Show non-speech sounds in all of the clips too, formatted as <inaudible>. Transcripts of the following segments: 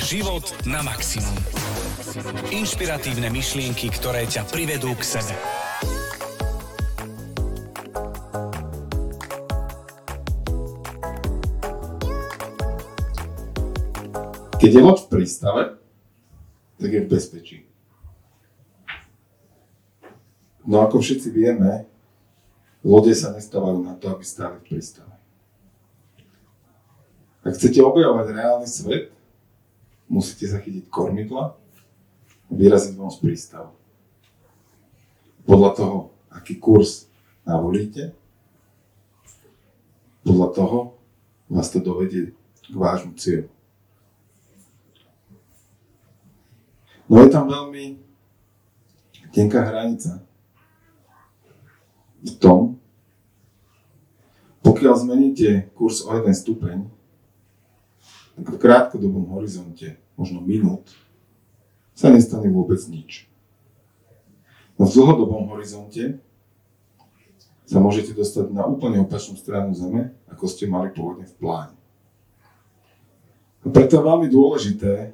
Život na maximum. Inšpiratívne myšlienky, ktoré ťa privedú k sebe. Keď je loď v prístave, tak je v bezpečí. No ako všetci vieme, lode sa nestávajú na to, aby stáli v prístave. Ak chcete objavovať reálny svet, musíte zachytiť kormidla a vyraziť von z prístavu. Podľa toho, aký kurz navolíte, podľa toho vás to dovedie k vášmu cieľu. No je tam veľmi tenká hranica v tom, pokiaľ zmeníte kurz o jeden stupeň, tak v krátkodobom horizonte, možno minút, sa nestane vôbec nič. No v dlhodobom horizonte sa môžete dostať na úplne opačnú stranu Zeme, ako ste mali pôvodne v pláne. A preto je veľmi dôležité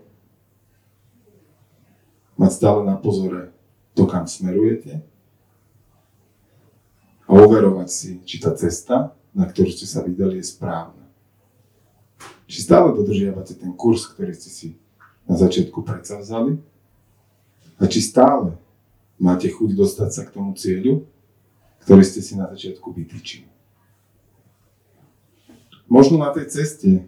mať stále na pozore to, kam smerujete a overovať si, či tá cesta, na ktorú ste sa vydali, je správna. Či stále dodržiavate ten kurz, ktorý ste si na začiatku predsavzali a či stále máte chuť dostať sa k tomu cieľu, ktorý ste si na začiatku vytýčili. Možno na tej ceste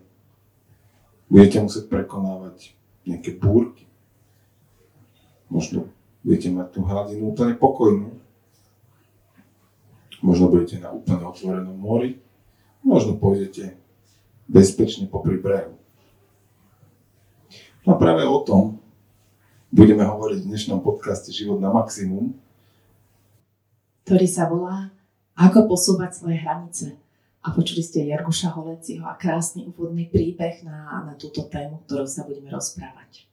budete musieť prekonávať nejaké búrky. Možno budete mať tú hladinu úplne pokojnú. Možno budete na úplne otvorenom mori. Možno pôjdete bezpečne popri brehu. No a práve o tom budeme hovoriť v dnešnom podcaste Život na maximum, ktorý sa volá Ako posúvať svoje hranice. A počuli ste Jarguša Holeciho a krásny úvodný príbeh na, na túto tému, ktorou sa budeme rozprávať.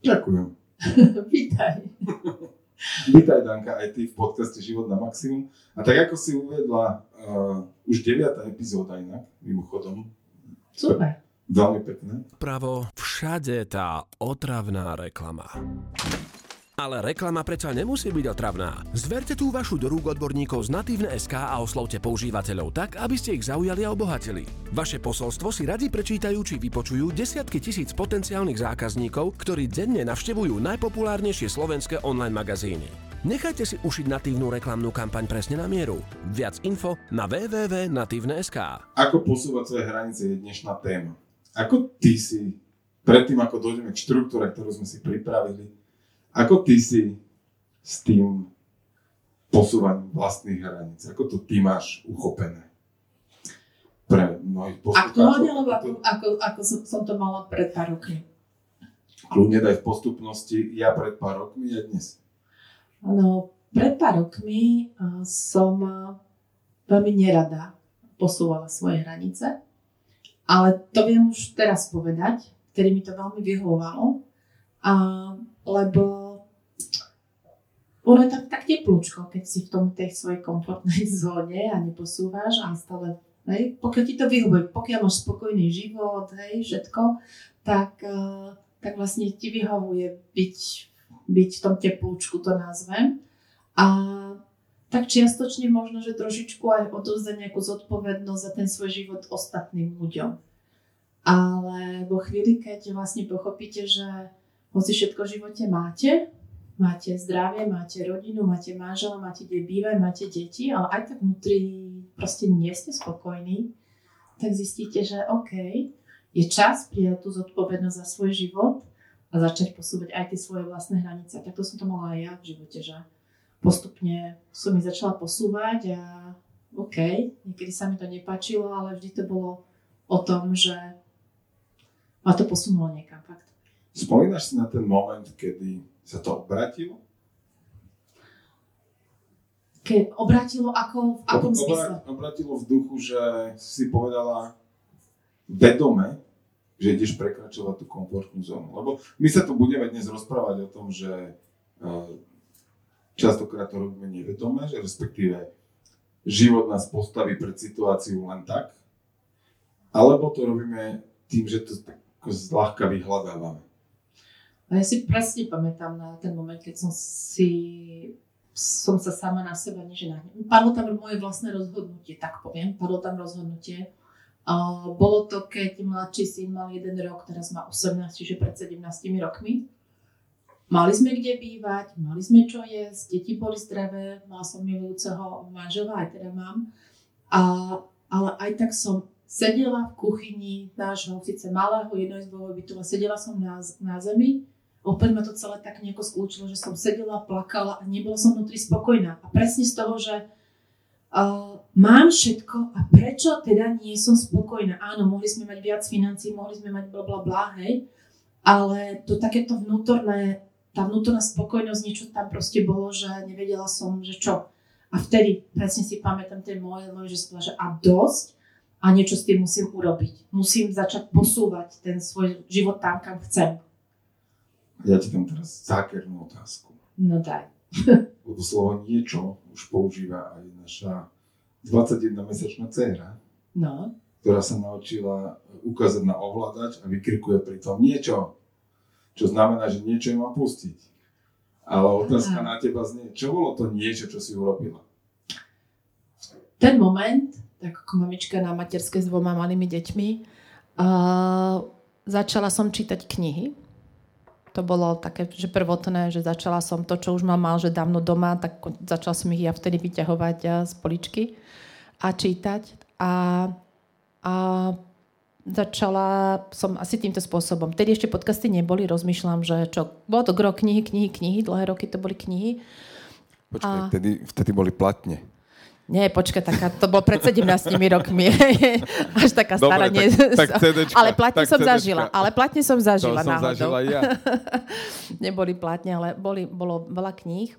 Ďakujem. <laughs> Vítaj. <laughs> Vítaj Danka, aj ty v podcaste Život na maximum. A tak ako si uvedla, uh, už deviatá epizóda inak, mimochodom. Super. Veľmi pekné. Pravo, všade tá otravná reklama. Ale reklama predsa nemusí byť otravná. Zverte tú vašu do rúk odborníkov z Natívne SK a oslovte používateľov tak, aby ste ich zaujali a obohatili. Vaše posolstvo si radi prečítajú či vypočujú desiatky tisíc potenciálnych zákazníkov, ktorí denne navštevujú najpopulárnejšie slovenské online magazíny. Nechajte si ušiť natívnu reklamnú kampaň presne na mieru. Viac info na www.natívne.sk Ako posúvať svoje hranice je dnešná téma. Ako ty si, predtým ako dojdeme k štruktúre, ktorú sme si pripravili, ako ty si s tým posúvaním vlastných hraníc? Ako to ty máš uchopené? Pre mnohých Aktuálne, lebo ako, ako, ako som, som to mala pred pár rokmi. Kľudne daj v postupnosti, ja pred pár rokmi, ja dnes. No, pred pár rokmi som veľmi nerada posúvala svoje hranice, ale to viem už teraz povedať, ktorý mi to veľmi vyhovovalo, a, lebo ono je tak, tak teplúčko, keď si v tom tej svojej komfortnej <laughs> zóne a neposúvaš a stále, hej, pokiaľ ti to vyhovuje, pokiaľ máš spokojný život, hej, všetko, tak, uh, tak vlastne ti vyhovuje byť, byť v tom teplúčku, to nazvem. A tak čiastočne možno, že trošičku aj odovzdať nejakú zodpovednosť za ten svoj život ostatným ľuďom. Ale vo chvíli, keď vlastne pochopíte, že hoci všetko v živote máte, máte zdravie, máte rodinu, máte manžela, máte kde bývať, máte deti, ale aj tak vnútri proste nie ste spokojní, tak zistíte, že OK, je čas prijať tú zodpovednosť za svoj život a začať posúvať aj tie svoje vlastné hranice. Tak to som to mala aj ja v živote, že postupne som mi začala posúvať a OK, niekedy sa mi to nepáčilo, ale vždy to bolo o tom, že ma to posunulo niekam fakt. Spomínaš si na ten moment, kedy sa to obratilo? Keď obratilo ako, v akom Ob, zmysle? Obratilo v duchu, že si povedala vedome, že ideš prekračovať tú komfortnú zónu. Lebo my sa tu budeme dnes rozprávať o tom, že uh, častokrát to robíme nevedome, že respektíve život nás postaví pred situáciu len tak, alebo to robíme tým, že to zľahka vyhľadávame. A ja si presne pamätám na ten moment, keď som si som sa sama na seba neženahne. Padlo tam moje vlastné rozhodnutie, tak poviem. Padlo tam rozhodnutie. Bolo to, keď mladší syn mal jeden rok, teraz má 18, čiže pred 17 rokmi. Mali sme kde bývať, mali sme čo jesť, deti boli zdravé, mal som milujúceho manžela, aj teda mám. A, ale aj tak som sedela v kuchyni nášho síce malého jednoizbového bytu, sedela som na, na zemi opäť ma to celé tak nejako skľúčilo, že som sedela, plakala a nebola som vnútri spokojná. A presne z toho, že uh, mám všetko a prečo teda nie som spokojná? Áno, mohli sme mať viac financí, mohli sme mať bla bla bla, hej, ale to takéto vnútorné, tá vnútorná spokojnosť, niečo tam proste bolo, že nevedela som, že čo. A vtedy presne si pamätám tie moje, moje že, že a dosť a niečo s tým musím urobiť. Musím začať posúvať ten svoj život tam, kam chcem. Ja ti tam teraz zákernú otázku. No daj. <laughs> Lebo slovo niečo už používa aj naša 21-mesačná dcéra, no. ktorá sa naučila ukázať na ovládač a vykrikuje pri tom niečo, čo znamená, že niečo je má pustiť. Ale otázka na teba znie, čo bolo to niečo, čo si urobila? Ten moment, tak ako mamička na materskej s dvoma malými deťmi, uh, začala som čítať knihy to bolo také, že prvotné, že začala som to, čo už mám mal, že dávno doma, tak začala som ich ja vtedy vyťahovať z poličky a čítať. A, a začala som asi týmto spôsobom. Tedy ešte podcasty neboli, rozmýšľam, že čo, bolo to gro knihy, knihy, knihy, dlhé roky to boli knihy. Počkaj, a... vtedy, vtedy boli platne. Nie, počkaj, taká, to bolo pred 17 rokmi. <laughs> Až taká stará. Dobre, nie, tak, <laughs> tak ale platne som CDčka. zažila. Ale platne som zažila to som zažila ja. <laughs> Neboli platne, ale boli, bolo veľa kníh.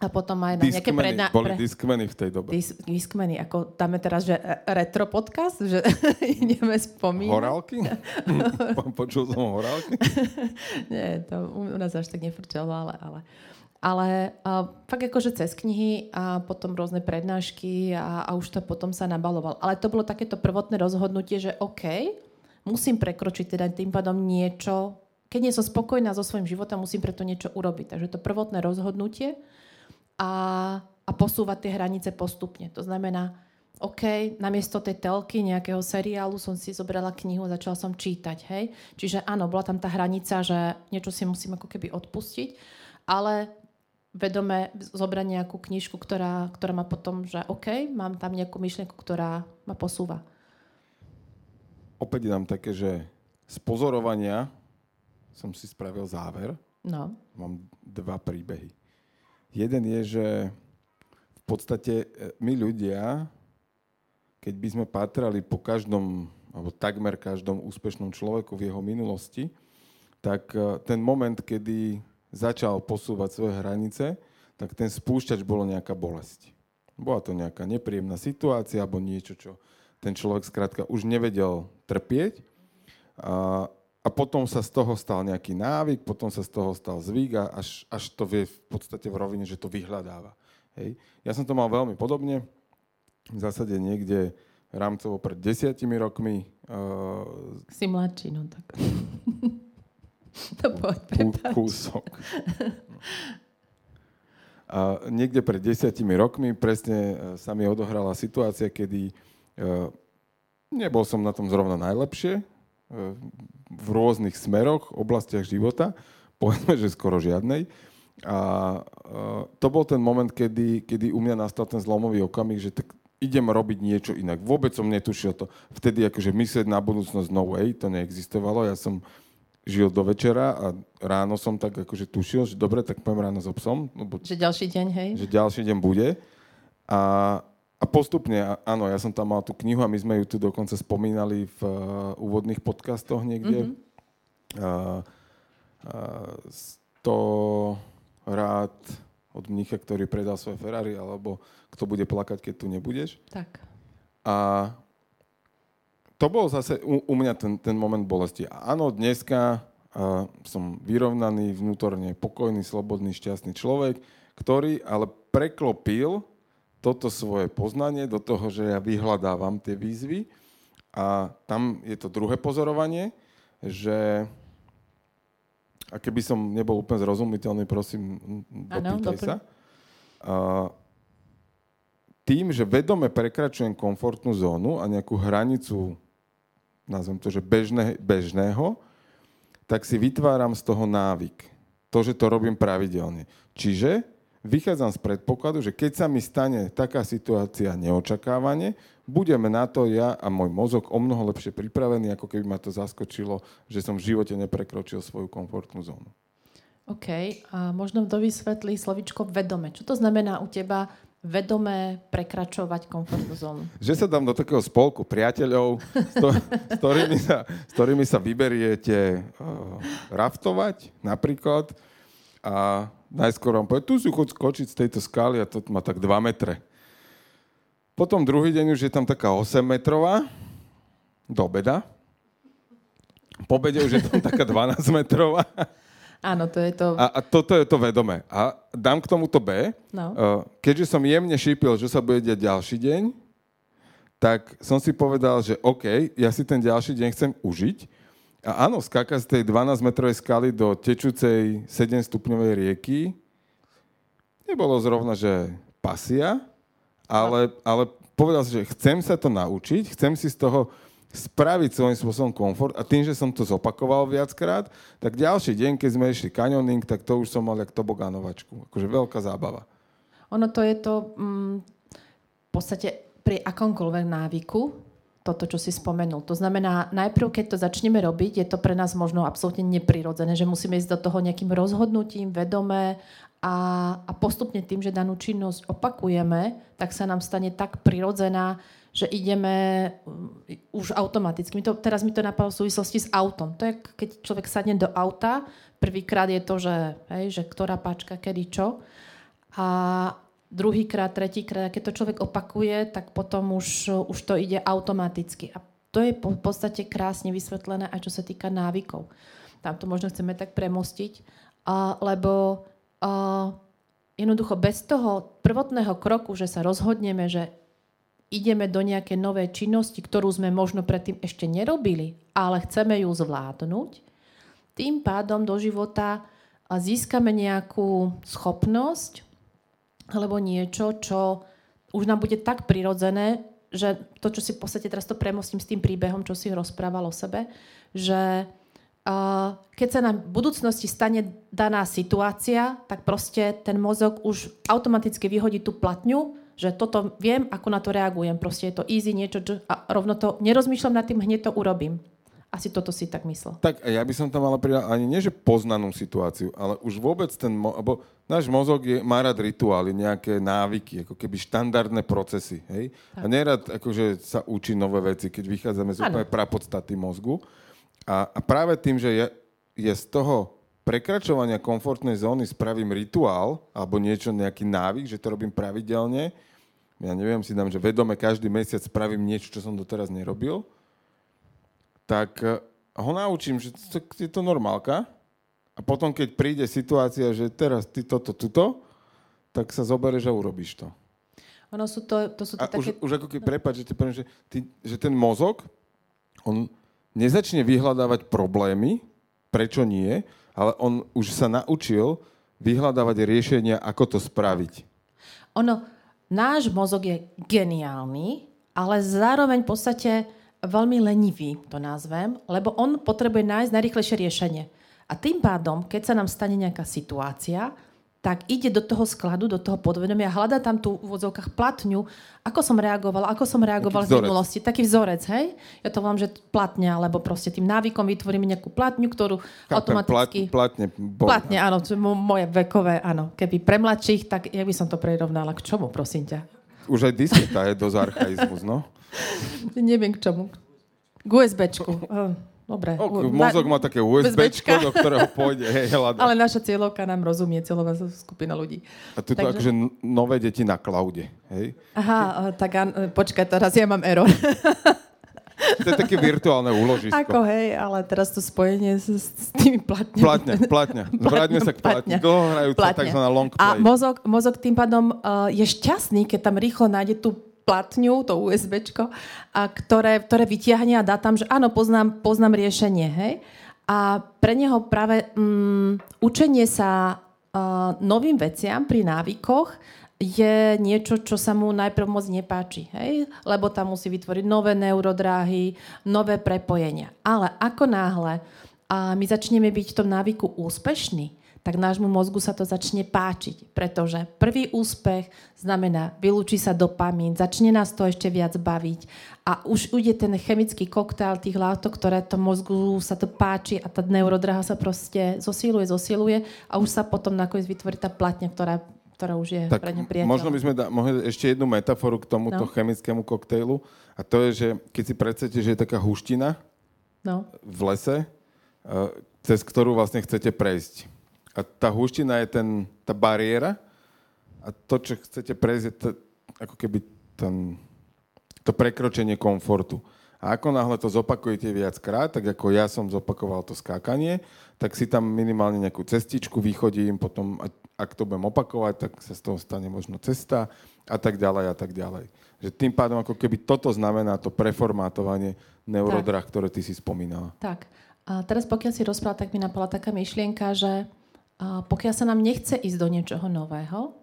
A potom aj na nejaké predná... Boli pre... diskmeny v tej dobe. Dis, diskmeny, ako dáme teraz, že retro podcast, že ideme spomínať. Horálky? Počul som horálky? Nie, to u nás až tak nefrčalo, ale... ale ale uh, fakt akože cez knihy a potom rôzne prednášky a, a už to potom sa nabaloval. Ale to bolo takéto prvotné rozhodnutie, že OK, musím prekročiť teda tým pádom niečo, keď nie som spokojná so svojím životom, musím preto niečo urobiť. Takže to prvotné rozhodnutie a, a posúvať tie hranice postupne. To znamená, OK, namiesto tej telky nejakého seriálu som si zobrala knihu a začala som čítať, hej. Čiže áno, bola tam tá hranica, že niečo si musím ako keby odpustiť, ale vedome zobrať nejakú knižku, ktorá, ktorá má potom, že OK, mám tam nejakú myšlienku, ktorá ma posúva. Opäť dám také, že z pozorovania som si spravil záver. No. Mám dva príbehy. Jeden je, že v podstate e, my ľudia, keď by sme patrali po každom, alebo takmer každom úspešnom človeku v jeho minulosti, tak e, ten moment, kedy začal posúvať svoje hranice, tak ten spúšťač bolo nejaká bolesť. Bola to nejaká nepríjemná situácia alebo niečo, čo ten človek skrátka už nevedel trpieť. A, a potom sa z toho stal nejaký návyk, potom sa z toho stal zvyk a až, až to vie v podstate v rovine, že to vyhľadáva. Hej. Ja som to mal veľmi podobne. V zásade niekde rámcovo pred desiatimi rokmi. Uh, si mladší, no tak. <laughs> Poď, Kúsok. A niekde pred desiatimi rokmi presne e, sa mi odohrala situácia, kedy uh, nebol som na tom zrovna najlepšie uh, v rôznych smeroch, oblastiach života, povedzme, že skoro žiadnej. A uh, to bol ten moment, kedy, kedy u mňa nastal ten zlomový okamih, že tak idem robiť niečo inak. Vôbec som netušil to. Vtedy akože myslieť na budúcnosť no way, to neexistovalo. Ja som žil do večera a ráno som tak akože tušil, že dobre, tak poviem ráno so psom. Lebo, že ďalší deň, hej? Že ďalší deň bude. A, a postupne, áno, ja som tam mal tú knihu a my sme ju tu dokonca spomínali v uh, úvodných podcastoch niekde. Mm-hmm. Uh, uh, 100 rád od mnicha, ktorý predal svoje Ferrari, alebo kto bude plakať, keď tu nebudeš. Tak. A to bol zase u, u mňa ten, ten moment bolesti. Áno, dneska uh, som vyrovnaný, vnútorne pokojný, slobodný, šťastný človek, ktorý ale preklopil toto svoje poznanie do toho, že ja vyhľadávam tie výzvy a tam je to druhé pozorovanie že a keby som nebol úplne zrozumiteľný, prosím, dopýtaj sa. Uh, tým, že vedome prekračujem komfortnú zónu a nejakú hranicu, nazvem to, že bežné, bežného, tak si vytváram z toho návyk. To, že to robím pravidelne. Čiže vychádzam z predpokladu, že keď sa mi stane taká situácia neočakávane, budeme na to ja a môj mozog o mnoho lepšie pripravený, ako keby ma to zaskočilo, že som v živote neprekročil svoju komfortnú zónu. OK, a možno dovysvetlí slovičko vedome. Čo to znamená u teba vedome prekračovať komfortnú zónu? Že sa dám do takého spolku priateľov, s, to, s, ktorými, sa, s ktorými sa vyberiete uh, raftovať napríklad a najskôr vám povie, tu si chod skočiť z tejto skaly a to má tak 2 metre. Potom druhý deň už je tam taká 8 metrová do obeda. Po obede už je tam taká 12 metrová. Áno, to je to... A, a toto je to vedomé. A dám k tomuto B. No. Uh, keďže som jemne šípil, že sa bude diať ďalší deň, tak som si povedal, že OK, ja si ten ďalší deň chcem užiť. A áno, skákať z tej 12-metrovej skaly do tečúcej 7-stupňovej rieky nebolo zrovna, že pasia, ale, ale povedal som, že chcem sa to naučiť, chcem si z toho spraviť svojím spôsobom komfort a tým, že som to zopakoval viackrát, tak ďalší deň, keď sme išli kanioning, tak to už som mal jak tobogánovačku. Akože veľká zábava. Ono to je to mm, v podstate pri akomkoľvek návyku, toto, čo si spomenul. To znamená, najprv, keď to začneme robiť, je to pre nás možno absolútne neprirodzené, že musíme ísť do toho nejakým rozhodnutím, vedomé a, a postupne tým, že danú činnosť opakujeme, tak sa nám stane tak prirodzená, že ideme mm, už automaticky. Mi to, teraz mi to napadlo v súvislosti s autom. To je, keď človek sadne do auta, prvýkrát je to, že, hej, že ktorá páčka, kedy čo. A druhýkrát, tretíkrát, keď to človek opakuje, tak potom už, už to ide automaticky. A to je v podstate krásne vysvetlené aj čo sa týka návykov. Tam to možno chceme tak premostiť, a, lebo a, jednoducho bez toho prvotného kroku, že sa rozhodneme, že ideme do nejakej novej činnosti, ktorú sme možno predtým ešte nerobili, ale chceme ju zvládnuť, tým pádom do života získame nejakú schopnosť alebo niečo, čo už nám bude tak prirodzené, že to, čo si v podstate teraz to premostím s tým príbehom, čo si rozprával o sebe, že uh, keď sa nám v budúcnosti stane daná situácia, tak proste ten mozog už automaticky vyhodí tú platňu, že toto viem, ako na to reagujem. Proste je to easy niečo čo- a rovno to nerozmýšľam nad tým, hneď to urobím. Asi toto si tak myslel. Tak ja by som tam ale pridal ani nie, že poznanú situáciu, ale už vôbec ten, mo- alebo náš mozog je, má rád rituály, nejaké návyky, ako keby štandardné procesy, hej? A nerad akože sa učí nové veci, keď vychádzame z úplne prapodstaty mozgu. A, a práve tým, že je, je z toho prekračovania komfortnej zóny spravím rituál, alebo niečo, nejaký návyk, že to robím pravidelne, ja neviem, si dám, že vedome každý mesiac spravím niečo, čo som doteraz nerobil, tak eh, ho naučím, že to, je to normálka. A potom, keď príde situácia, že teraz ty toto, tuto, tak sa zoberieš a urobíš to. Ono sú to, to sú to A také... už, už ako keď, prepáč, že, poviem, že, ty, že ten mozog, on nezačne vyhľadávať problémy, prečo nie, ale on už sa naučil vyhľadávať riešenia, ako to spraviť. Ono, náš mozog je geniálny, ale zároveň v podstate veľmi lenivý, to nazvem, lebo on potrebuje nájsť najrychlejšie riešenie. A tým pádom, keď sa nám stane nejaká situácia, tak ide do toho skladu, do toho podvedomia, hľada tam tú v úvodzovkách platňu, ako som reagoval, ako som reagoval v minulosti. Taký vzorec, hej? Ja to volám, že platňa, alebo proste tým návykom vytvoríme nejakú platňu, ktorú Chápem, automaticky... Plat, platne, bo, Platne, áno, to je mo- moje vekové, áno. Keby pre mladších, tak jak by som to prirovnala k čomu, prosím ťa? Už aj disketa je dosť archaizmus, no. <laughs> Neviem k čomu. K USBčku. <laughs> Dobre. O, U- mozog má také USBčko, USBčka. do ktorého pôjde hej. Ale naša cieľovka nám rozumie, cieľová skupina ľudí. A tu Takže- akože nové deti na cloude, hej? Aha, tak an, počkaj, teraz ja mám error. To je také virtuálne úložisko. Ako hej, ale teraz to spojenie s, s tými platňami. Platňa, platňa. <laughs> Vráťme sa k platni. Dlhohrajúca tzv. long A play. mozog, mozog tým pádom uh, je šťastný, keď tam rýchlo nájde tú platňu, to a ktoré, ktoré vytiahne a dá tam, že áno, poznám, poznám riešenie. Hej? A pre neho práve um, učenie sa uh, novým veciam pri návykoch je niečo, čo sa mu najprv moc nepáči, hej? lebo tam musí vytvoriť nové neurodráhy, nové prepojenia. Ale ako náhle a my začneme byť v tom návyku úspešní, tak nášmu mozgu sa to začne páčiť, pretože prvý úspech znamená, vylúči sa dopamín, začne nás to ešte viac baviť a už ide ten chemický koktail tých látok, ktoré to mozgu sa to páči a tá neurodraha sa proste zosiluje, zosiluje a už sa potom nakoniec vytvorí tá platňa, ktorá ktorá už je tak pre ňu priateľ. Možno by sme da, mohli ešte jednu metaforu k tomuto no. chemickému koktejlu a to je, že keď si predstavte, že je taká huština no. v lese, uh, cez ktorú vlastne chcete prejsť a tá húština je ten, tá bariéra a to, čo chcete prejsť, je to, ako keby ten, to prekročenie komfortu. A ako náhle to zopakujete viackrát, tak ako ja som zopakoval to skákanie, tak si tam minimálne nejakú cestičku vychodím, potom ak to budem opakovať, tak sa z toho stane možno cesta a tak ďalej a tak ďalej. Že tým pádom ako keby toto znamená to preformátovanie neurodrah, ktoré ty si spomínala. Tak. A teraz pokiaľ si rozprával, tak mi napadla taká myšlienka, že pokiaľ sa nám nechce ísť do niečoho nového,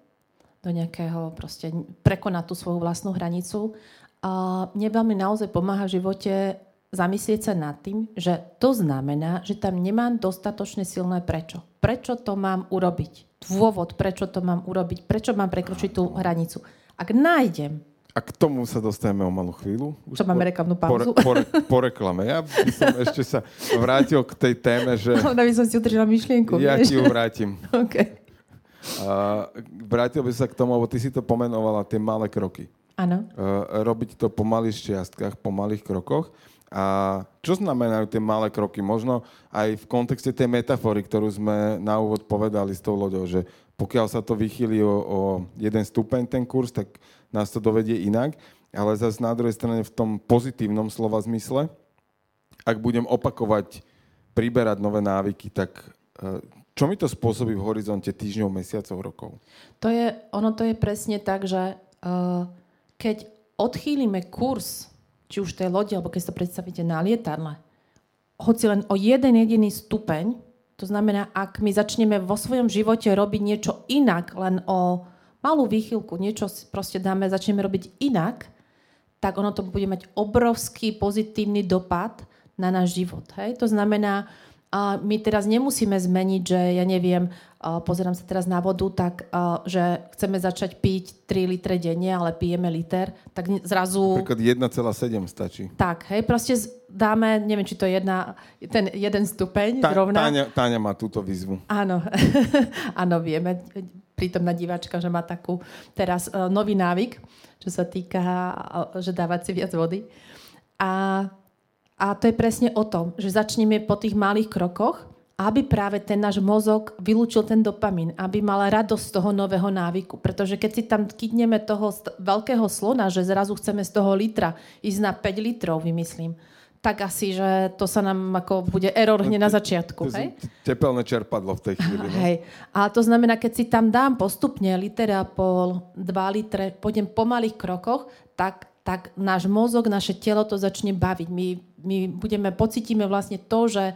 do nejakého proste prekonať tú svoju vlastnú hranicu, a mne veľmi naozaj pomáha v živote zamyslieť sa nad tým, že to znamená, že tam nemám dostatočne silné prečo. Prečo to mám urobiť? Dôvod, prečo to mám urobiť? Prečo mám prekročiť tú hranicu? Ak nájdem a k tomu sa dostaneme o malú chvíľu. Už Čo máme reklamnú pauzu? Po, po, po reklame. Ja by som ešte sa vrátil k tej téme, že... <laughs> Ale by som si udržala myšlienku. Ja vieš? ti ju vrátim. <laughs> okay. Uh, vrátil by sa k tomu, lebo ty si to pomenovala, tie malé kroky. Áno. Uh, robiť to po malých čiastkách, po malých krokoch. A čo znamenajú tie malé kroky? Možno aj v kontexte tej metafory, ktorú sme na úvod povedali s tou loďou, že pokiaľ sa to vychýli o, o jeden stupeň ten kurz, tak nás to dovedie inak, ale zase na druhej strane v tom pozitívnom slova zmysle, ak budem opakovať, priberať nové návyky, tak e, čo mi to spôsobí v horizonte týždňov, mesiacov, rokov? To je, ono to je presne tak, že uh, keď odchýlime kurz, či už tej lodi, alebo keď si to predstavíte na lietadle, hoci len o jeden jediný stupeň, to znamená, ak my začneme vo svojom živote robiť niečo inak, len o malú výchylku, niečo proste dáme, začneme robiť inak, tak ono to bude mať obrovský pozitívny dopad na náš život. Hej? To znamená, a my teraz nemusíme zmeniť, že ja neviem, pozerám sa teraz na vodu, tak že chceme začať piť 3 litre denne, ale pijeme liter, tak zrazu... Napríklad 1,7 stačí. Tak, hej, proste dáme, neviem, či to je jedna, ten jeden stupeň Tá, zrovna. Táňa, Táňa má túto výzvu. Áno, <laughs> áno, vieme, prítomná diváčka, že má takú teraz uh, nový návyk, čo sa týka, uh, že dávať si viac vody. A a to je presne o tom, že začneme po tých malých krokoch, aby práve ten náš mozog vylúčil ten dopamín, aby mal radosť z toho nového návyku. Pretože keď si tam kydneme toho veľkého slona, že zrazu chceme z toho litra ísť na 5 litrov, vymyslím, tak asi, že to sa nám ako bude error hneď na začiatku. To hej? Tepelné čerpadlo v tej chvíli. No? Hej. A to znamená, keď si tam dám postupne liter a pol, 2 litre, pôjdem po malých krokoch, tak tak náš mozog, naše telo to začne baviť. My, my budeme, pocítime vlastne to, že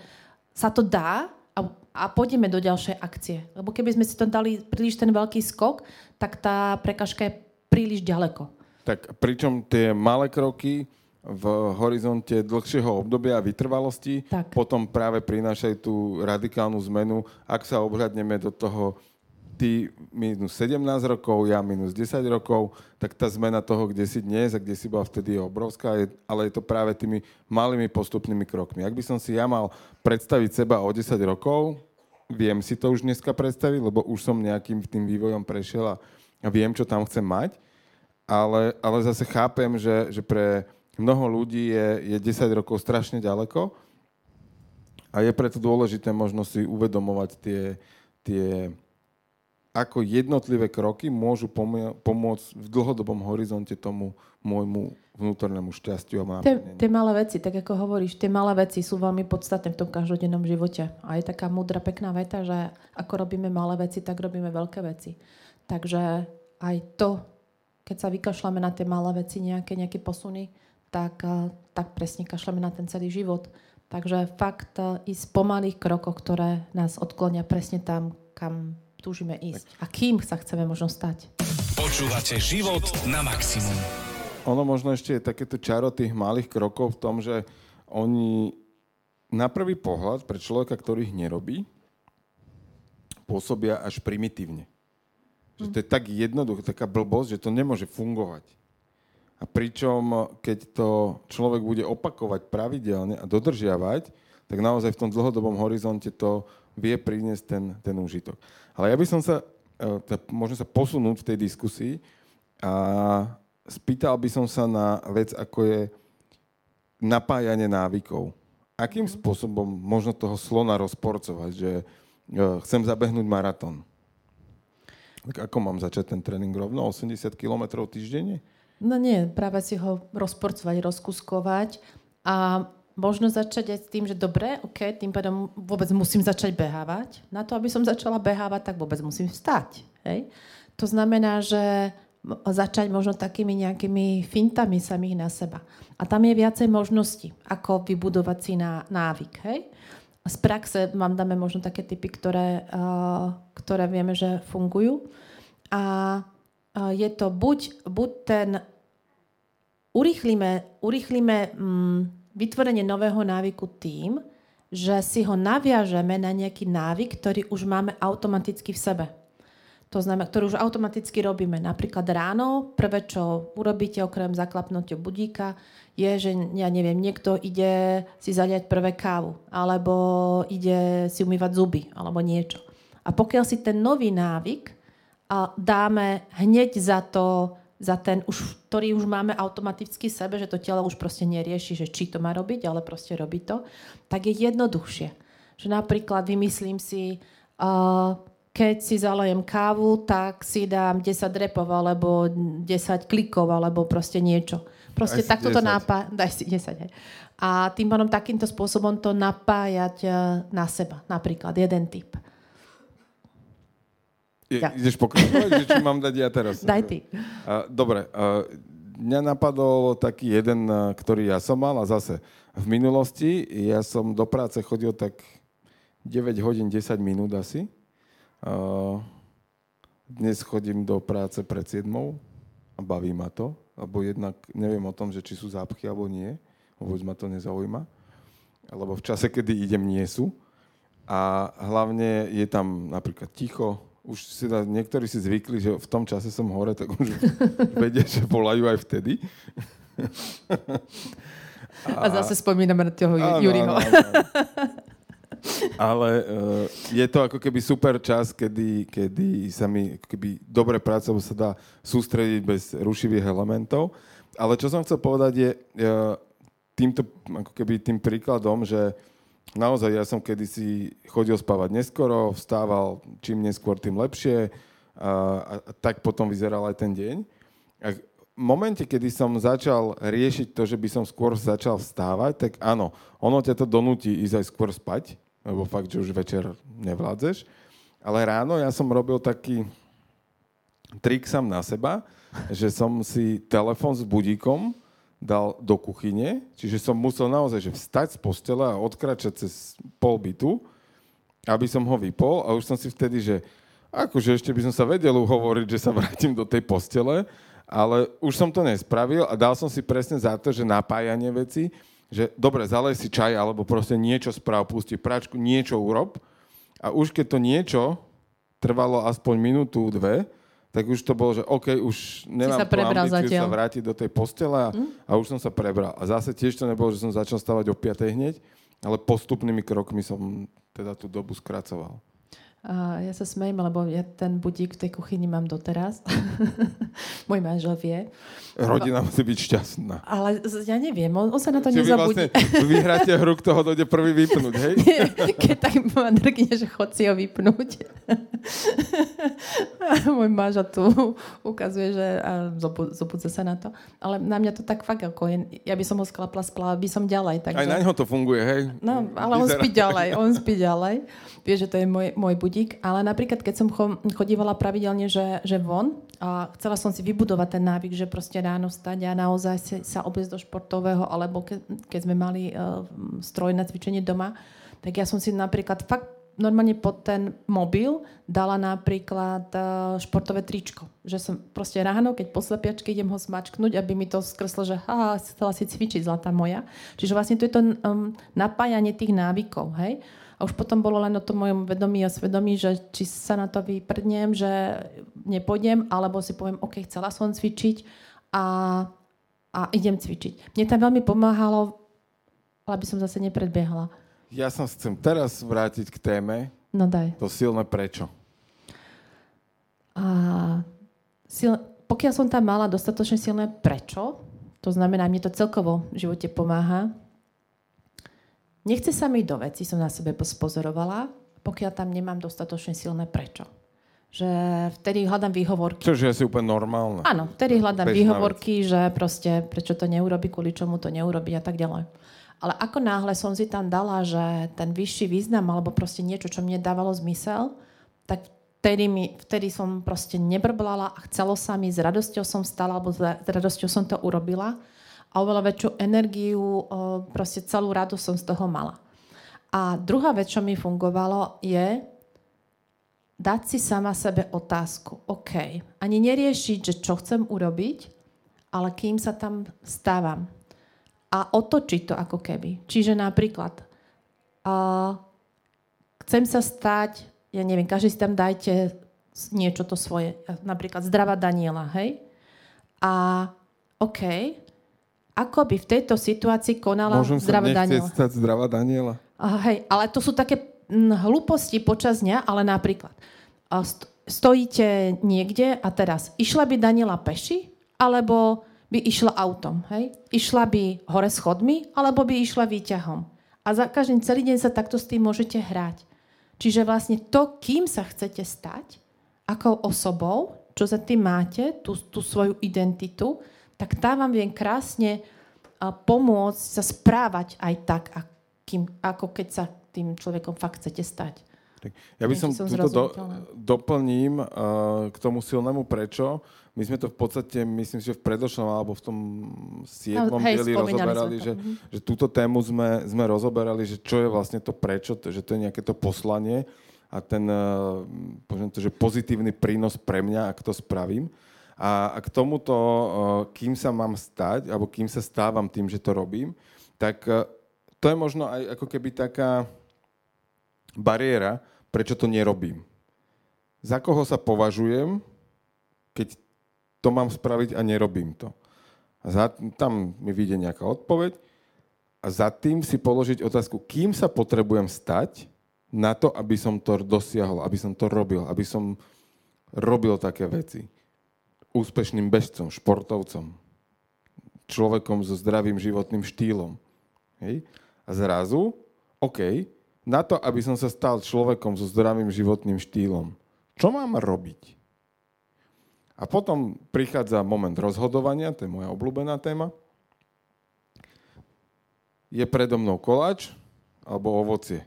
sa to dá a, a pôjdeme do ďalšej akcie. Lebo keby sme si to dali príliš ten veľký skok, tak tá prekažka je príliš ďaleko. Tak pričom tie malé kroky v horizonte dlhšieho obdobia a vytrvalosti tak. potom práve prinášajú tú radikálnu zmenu, ak sa obhľadneme do toho ty minus 17 rokov, ja minus 10 rokov, tak tá zmena toho, kde si dnes a kde si bola vtedy je obrovská, ale je to práve tými malými postupnými krokmi. Ak by som si ja mal predstaviť seba o 10 rokov, viem si to už dneska predstaviť, lebo už som nejakým tým vývojom prešiel a, viem, čo tam chcem mať, ale, ale zase chápem, že, že pre mnoho ľudí je, je 10 rokov strašne ďaleko a je preto dôležité možno si uvedomovať tie, tie ako jednotlivé kroky môžu pomôcť v dlhodobom horizonte tomu môjmu vnútornému šťastiu a Tie malé veci, tak ako hovoríš, tie malé veci sú veľmi podstatné v tom každodennom živote. A je taká múdra, pekná veta, že ako robíme malé veci, tak robíme veľké veci. Takže aj to keď sa vykašľame na tie malé veci, nejaké, nejaké posuny, tak, uh, tak presne kašľame na ten celý život. Takže fakt uh, ísť po malých krokoch, ktoré nás odklonia presne tam, kam túžime ísť. A kým sa chceme možno stať. Počúvate život na maximum. Ono možno ešte je takéto čaro tých malých krokov v tom, že oni na prvý pohľad pre človeka, ktorý ich nerobí, pôsobia až primitívne. Že to je tak jednoduché, taká blbosť, že to nemôže fungovať. A pričom, keď to človek bude opakovať pravidelne a dodržiavať, tak naozaj v tom dlhodobom horizonte to vie priniesť ten, ten úžitok. Ale ja by som sa, e, možno sa posunúť v tej diskusii a spýtal by som sa na vec, ako je napájanie návykov. Akým spôsobom možno toho slona rozporcovať, že e, chcem zabehnúť maratón? Tak ako mám začať ten tréning rovno? 80 km týždenne? No nie, práve si ho rozporcovať, rozkuskovať a možno začať aj s tým, že dobre, ok, tým pádom vôbec musím začať behávať. Na to, aby som začala behávať, tak vôbec musím vstať. Hej? To znamená, že začať možno takými nejakými fintami samých na seba. A tam je viacej možností, ako vybudovať si na návyk. Hej? z praxe vám dáme možno také typy, ktoré, uh, ktoré vieme, že fungujú. A je to buď, buď ten urýchlime, urýchlime um, vytvorenie nového návyku tým, že si ho naviažeme na nejaký návyk, ktorý už máme automaticky v sebe. To znamená, ktorú už automaticky robíme. Napríklad ráno, prvé, čo urobíte okrem zaklapnutia budíka, je, že ja neviem, niekto ide si zaliať prvé kávu, alebo ide si umývať zuby, alebo niečo. A pokiaľ si ten nový návyk dáme hneď za to, za ten, už, ktorý už máme automaticky sebe, že to telo už proste nerieši, že či to má robiť, ale proste robí to, tak je jednoduchšie. Že napríklad vymyslím si, uh, keď si zalejem kávu, tak si dám 10 repov alebo 10 klikov alebo proste niečo. Proste takto to napájať. Daj si 10, hej. A tým pádom takýmto spôsobom to napájať e, na seba. Napríklad jeden typ. Je, ja. Ideš pokračovať, či mám dať ja teraz? <laughs> Daj ty. Dobre. Mňa napadol taký jeden, ktorý ja som mal a zase v minulosti ja som do práce chodil tak 9 hodín 10 minút asi dnes chodím do práce pred 7 a baví ma to, lebo jednak neviem o tom, že či sú zápchy alebo nie, vôbec ma to nezaujíma, lebo v čase, kedy idem, nie sú. A hlavne je tam napríklad ticho, už si da, niektorí si zvykli, že v tom čase som hore, tak už <laughs> vedia, že volajú aj vtedy. A, a zase spomíname na toho Juriho. Áno, áno, áno. Ale uh, je to ako keby super čas, kedy, kedy sa mi keby dobre pracovo sa dá sústrediť bez rušivých elementov. Ale čo som chcel povedať je uh, týmto ako keby tým príkladom, že naozaj ja som kedysi chodil spávať neskoro, vstával čím neskôr, tým lepšie a, a, tak potom vyzeral aj ten deň. A v momente, kedy som začal riešiť to, že by som skôr začal vstávať, tak áno, ono ťa to donúti ísť aj skôr spať, lebo fakt, že už večer nevládzeš. Ale ráno ja som robil taký trik sám na seba, že som si telefon s budíkom dal do kuchyne, čiže som musel naozaj že vstať z postele a odkračať cez pol bytu, aby som ho vypol. A už som si vtedy, že akože ešte by som sa vedel uhovoriť, že sa vrátim do tej postele, ale už som to nespravil a dal som si presne za to, že napájanie veci že dobre, zalej si čaj alebo proste niečo správ, pusti pračku, niečo urob. A už keď to niečo trvalo aspoň minútu, dve, tak už to bolo, že OK, už nemám tú ambíciu sa vrátiť do tej postele a, mm? a už som sa prebral. A zase tiež to nebolo, že som začal stavať o 5 hneď, ale postupnými krokmi som teda tú dobu skracoval. A ja sa smejím, lebo ja ten budík v tej kuchyni mám doteraz. <laughs> Môj manžel vie. Rodina musí byť šťastná. Ale ja neviem, on, on sa na to Čiže nezabudí. Vy vlastne vyhráte hru, kto ho dojde prvý vypnúť, hej? <laughs> Keď tak ma drgne, že chod si ho vypnúť. <laughs> Môj máža tu ukazuje, že zobudze sa na to. Ale na mňa to tak fakt ako je, ja by som ho sklapla, splala by som ďalej. Takže... Aj na ňo to funguje, hej? No, ale on spí ďalej, on spí ďalej. Vie, že to je môj, môj budík. Ale napríklad, keď som chodívala pravidelne, že, že von a chcela som si vybudovať ten návyk, že proste ráno stať a naozaj sa obiesť do športového, alebo ke, keď sme mali uh, stroj na cvičenie doma, tak ja som si napríklad fakt normálne pod ten mobil dala napríklad uh, športové tričko. Že som proste ráno, keď po slepiačke idem ho smačknúť, aby mi to skreslo, že haha, chcela si cvičiť, zlatá moja. Čiže vlastne to je to um, napájanie tých návykov, hej. A už potom bolo len o tom mojom vedomí a svedomí, že či sa na to vyprdnem, že nepôjdem, alebo si poviem, OK, chcela som cvičiť a, a idem cvičiť. Mne tam veľmi pomáhalo, aby som zase nepredbiehla ja sa chcem teraz vrátiť k téme. No daj. To silné prečo. A, sil, pokiaľ som tam mala dostatočne silné prečo, to znamená, mne to celkovo v živote pomáha, nechce sa mi do veci, som na sebe spozorovala, pokiaľ tam nemám dostatočne silné prečo. Že vtedy hľadám výhovorky. Čo, je asi úplne normálne. Áno, vtedy hľadám Bežná výhovorky, vec. že proste prečo to neurobi, kvôli čomu to neurobi a tak ďalej. Ale ako náhle som si tam dala, že ten vyšší význam alebo proste niečo, čo mne dávalo zmysel, tak vtedy, mi, vtedy som proste nebrblala a chcelo sa mi, s radosťou som stala alebo s radosťou som to urobila a oveľa väčšiu energiu, proste celú radosť som z toho mala. A druhá vec, čo mi fungovalo, je dať si sama sebe otázku. OK, ani neriešiť, že čo chcem urobiť, ale kým sa tam stávam a otočiť to ako keby. Čiže napríklad uh, chcem sa stať, ja neviem, každý si tam dajte niečo to svoje, napríklad zdravá Daniela, hej? A OK, ako by v tejto situácii konala Môžem zdravá Daniela? Sa stať zdravá Daniela? Uh, hej, ale to sú také m, hlúposti počas dňa, ale napríklad uh, st- stojíte niekde a teraz išla by Daniela peši, alebo by išla autom, hej? Išla by hore schodmi, alebo by išla výťahom. A za každým celý deň sa takto s tým môžete hrať. Čiže vlastne to, kým sa chcete stať, ako osobou, čo za tým máte, tú, tú svoju identitu, tak tá vám viem krásne pomôcť sa správať aj tak, akým, ako keď sa tým človekom fakt chcete stať. Ja by som, som túto do, doplním uh, k tomu silnému prečo. My sme to v podstate, myslím si, že v predošlom alebo v tom siedmom no, dieli rozoberali, že, mhm. že túto tému sme, sme rozoberali, že čo je vlastne to prečo, to, že to je nejaké to poslanie a ten uh, to, že pozitívny prínos pre mňa, ak to spravím. A, k tomuto, kým sa mám stať, alebo kým sa stávam tým, že to robím, tak uh, to je možno aj ako keby taká bariéra, prečo to nerobím. Za koho sa považujem, keď to mám spraviť a nerobím to. A za, tam mi vyjde nejaká odpoveď a za tým si položiť otázku, kým sa potrebujem stať na to, aby som to dosiahol, aby som to robil, aby som robil také veci. Úspešným bežcom, športovcom, človekom so zdravým životným štýlom. Hej? A zrazu, OK, na to, aby som sa stal človekom so zdravým životným štýlom, čo mám robiť? A potom prichádza moment rozhodovania, to je moja obľúbená téma. Je predo mnou koláč alebo ovocie?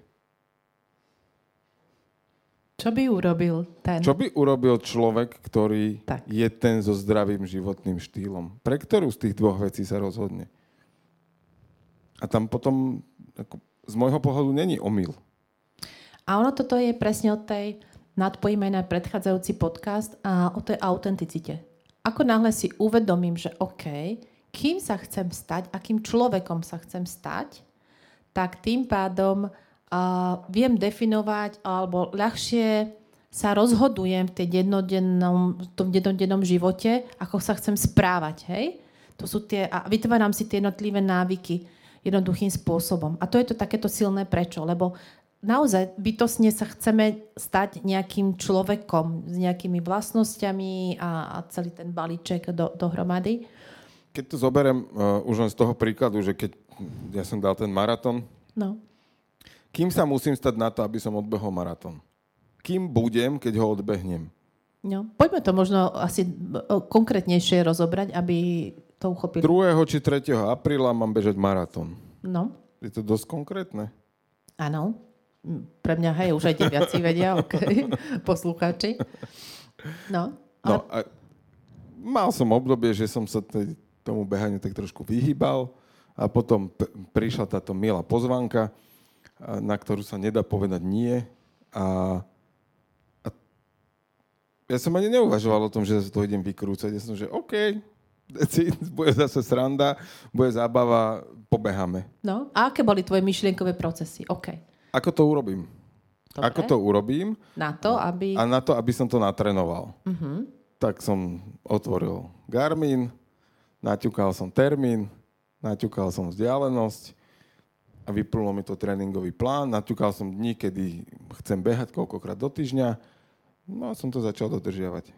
Čo by urobil ten? Čo by urobil človek, ktorý tak. je ten so zdravým životným štýlom? Pre ktorú z tých dvoch vecí sa rozhodne? A tam potom, ako, z môjho pohľadu, není omyl. A ono toto je presne od tej nadpojíme na predchádzajúci podcast a o tej autenticite. Ako náhle si uvedomím, že OK, kým sa chcem stať, akým človekom sa chcem stať, tak tým pádom viem definovať alebo ľahšie sa rozhodujem v, tej jednodennom, v tom jednodennom živote, ako sa chcem správať. Hej? To sú tie, a vytváram si tie jednotlivé návyky jednoduchým spôsobom. A to je to takéto silné prečo, lebo naozaj bytosne sa chceme stať nejakým človekom s nejakými vlastnosťami a, a celý ten balíček do, dohromady. Keď to zoberiem uh, už len z toho príkladu, že keď ja som dal ten maratón, no. Kým sa musím stať na to, aby som odbehol maratón? kým budem, keď ho odbehnem. No, poďme to možno asi konkrétnejšie rozobrať, aby to uchopili. 2. či 3. apríla mám bežať maratón. No. Je to dosť konkrétne? Áno. Pre mňa, hej, už aj deviaci vedia, ok, <laughs> poslucháči. No. Ale... no a mal som obdobie, že som sa t- tomu behaniu tak trošku vyhýbal a potom p- prišla táto milá pozvanka, na ktorú sa nedá povedať nie a ja som ani neuvažoval o tom, že to idem vykrúcať. Ja som, že OK, bude zase sranda, bude zábava, pobeháme. No, a aké boli tvoje myšlienkové procesy? OK. Ako to urobím? Dobre. Ako to urobím? Na to, aby... A na to, aby som to natrenoval. Uh-huh. Tak som otvoril Garmin, naťukal som termín, naťukal som vzdialenosť a vyplnulo mi to tréningový plán. Naťukal som dní, kedy chcem behať, koľkokrát do týždňa No a som to začal dodržiavať.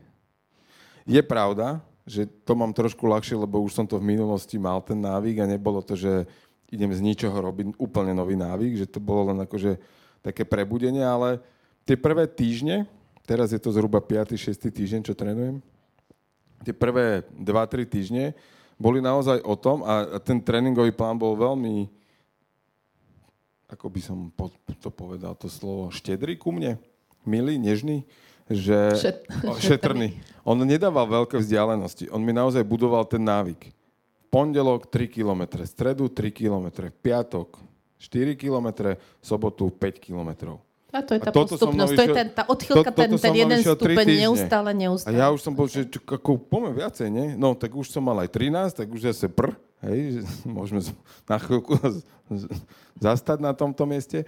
Je pravda, že to mám trošku ľahšie, lebo už som to v minulosti mal ten návyk a nebolo to, že idem z ničoho robiť úplne nový návyk, že to bolo len akože také prebudenie, ale tie prvé týždne, teraz je to zhruba 5. 6. týždeň, čo trénujem, tie prvé 2-3 týždne boli naozaj o tom a ten tréningový plán bol veľmi, ako by som to povedal, to slovo, štedrý ku mne, milý, nežný že... Šet... šetrný. On nedával veľké vzdialenosti. On mi naozaj budoval ten návyk. V pondelok 3 km, stredu 3 km, piatok 4 km, sobotu 5 km. A to je tá postupnosť, to je ten, tá odchylka, to, ten, ten jeden stupeň neustále, neustále. A ja už som bol, že čo, ako, poďme viacej, nie? No, tak už som mal aj 13, tak už zase pr, hej, <laughs> môžeme na chvíľku zastať na tomto mieste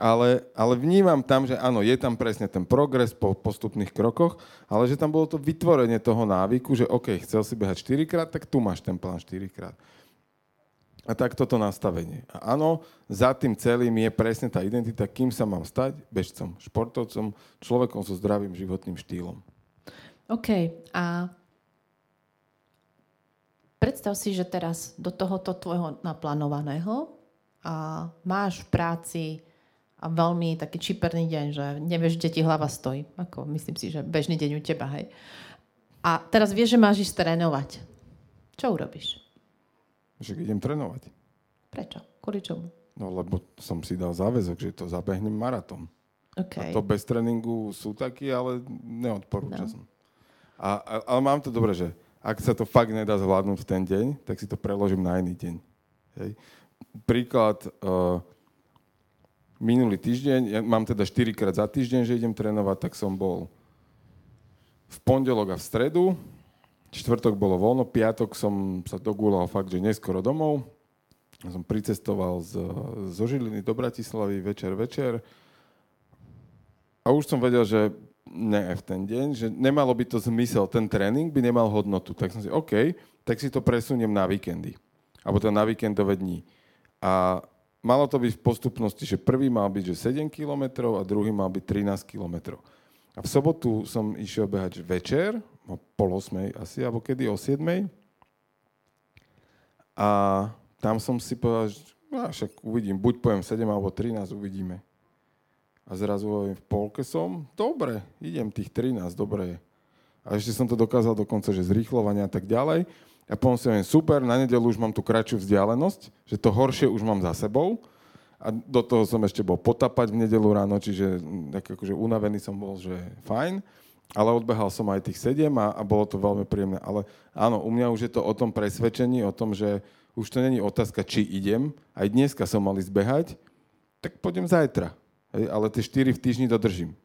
ale, ale vnímam tam, že áno, je tam presne ten progres po postupných krokoch, ale že tam bolo to vytvorenie toho návyku, že OK, chcel si behať 4 krát, tak tu máš ten plán 4 krát. A tak toto nastavenie. A áno, za tým celým je presne tá identita, kým sa mám stať bežcom, športovcom, človekom so zdravým životným štýlom. OK. A predstav si, že teraz do tohoto tvojho naplánovaného a máš v práci a veľmi taký čiperný deň, že nevieš, kde ti hlava stojí. Ako myslím si, že bežný deň u teba, hej. A teraz vieš, že máš ísť trénovať. Čo urobíš? Že idem trénovať. Prečo? Kvôli čomu? No lebo som si dal záväzok, že to zabehnem maratón. Okay. A to bez tréningu sú takí, ale neodporúčam. No. A, a, ale mám to dobre, že ak sa to fakt nedá zvládnuť v ten deň, tak si to preložím na iný deň. Hej. Príklad, uh, minulý týždeň, ja mám teda 4 krát za týždeň, že idem trénovať, tak som bol v pondelok a v stredu, čtvrtok bolo voľno, piatok som sa dogúlal fakt, že neskoro domov. Som pricestoval z, zo Žiliny do Bratislavy večer, večer. A už som vedel, že ne v ten deň, že nemalo by to zmysel, ten tréning by nemal hodnotu. Tak som si, OK, tak si to presuniem na víkendy. Alebo to na víkendové dní. A malo to byť v postupnosti, že prvý mal byť že 7 km a druhý mal byť 13 km. A v sobotu som išiel behať večer, o pol 8 asi, alebo kedy, o 7. A tam som si povedal, že no, však uvidím, buď poviem 7 alebo 13, uvidíme. A zrazu v polke som, dobre, idem tých 13, dobre. A ešte som to dokázal dokonca, že zrýchlovania a tak ďalej. Ja potom si hovorím, super, na nedelu už mám tú kratšiu vzdialenosť, že to horšie už mám za sebou. A do toho som ešte bol potapať v nedelu ráno, čiže mm, tak akože unavený som bol, že fajn. Ale odbehal som aj tých sedem a, a bolo to veľmi príjemné. Ale áno, u mňa už je to o tom presvedčení, o tom, že už to není otázka, či idem. Aj dneska som mal ísť behať, tak pôjdem zajtra. Hej, ale tie štyri v týždni dodržím.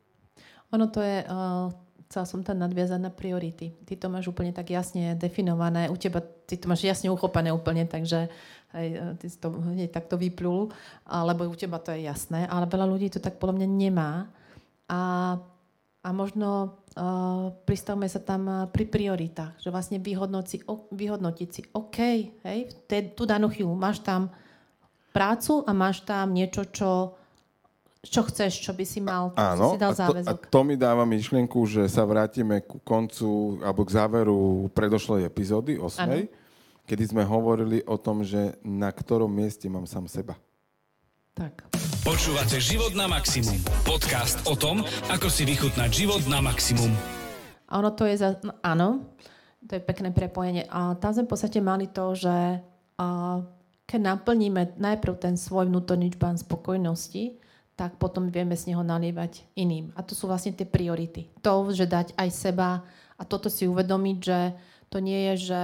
Ono to je uh, chcela som tam nadviazať na priority. Ty to máš úplne tak jasne definované, u teba ty to máš jasne uchopené úplne, takže hej, ty si to hneď takto vyplul, lebo u teba to je jasné, ale veľa ľudí to tak podľa mňa nemá a, a možno uh, pristavme sa tam pri prioritách, že vlastne vyhodnotiť si, o, vyhodnotiť si OK, hej, te, tú danú chvíľu máš tam prácu a máš tam niečo, čo čo chceš, čo by si mal, Áno, si dal záväzok. A to, a to mi dáva myšlienku, že sa vrátime ku koncu alebo k záveru predošlej epizódy, 8. Ano. kedy sme hovorili o tom, že na ktorom mieste mám sám seba. Tak. Počúvate Život na maximum. Podcast o tom, ako si vychutnať život na maximum. Ono to je za... No, áno, to je pekné prepojenie. A tam sme v podstate mali to, že a, keď naplníme najprv ten svoj vnútorný čbán spokojnosti, tak potom vieme z neho nalievať iným. A to sú vlastne tie priority. To, že dať aj seba a toto si uvedomiť, že to nie je, že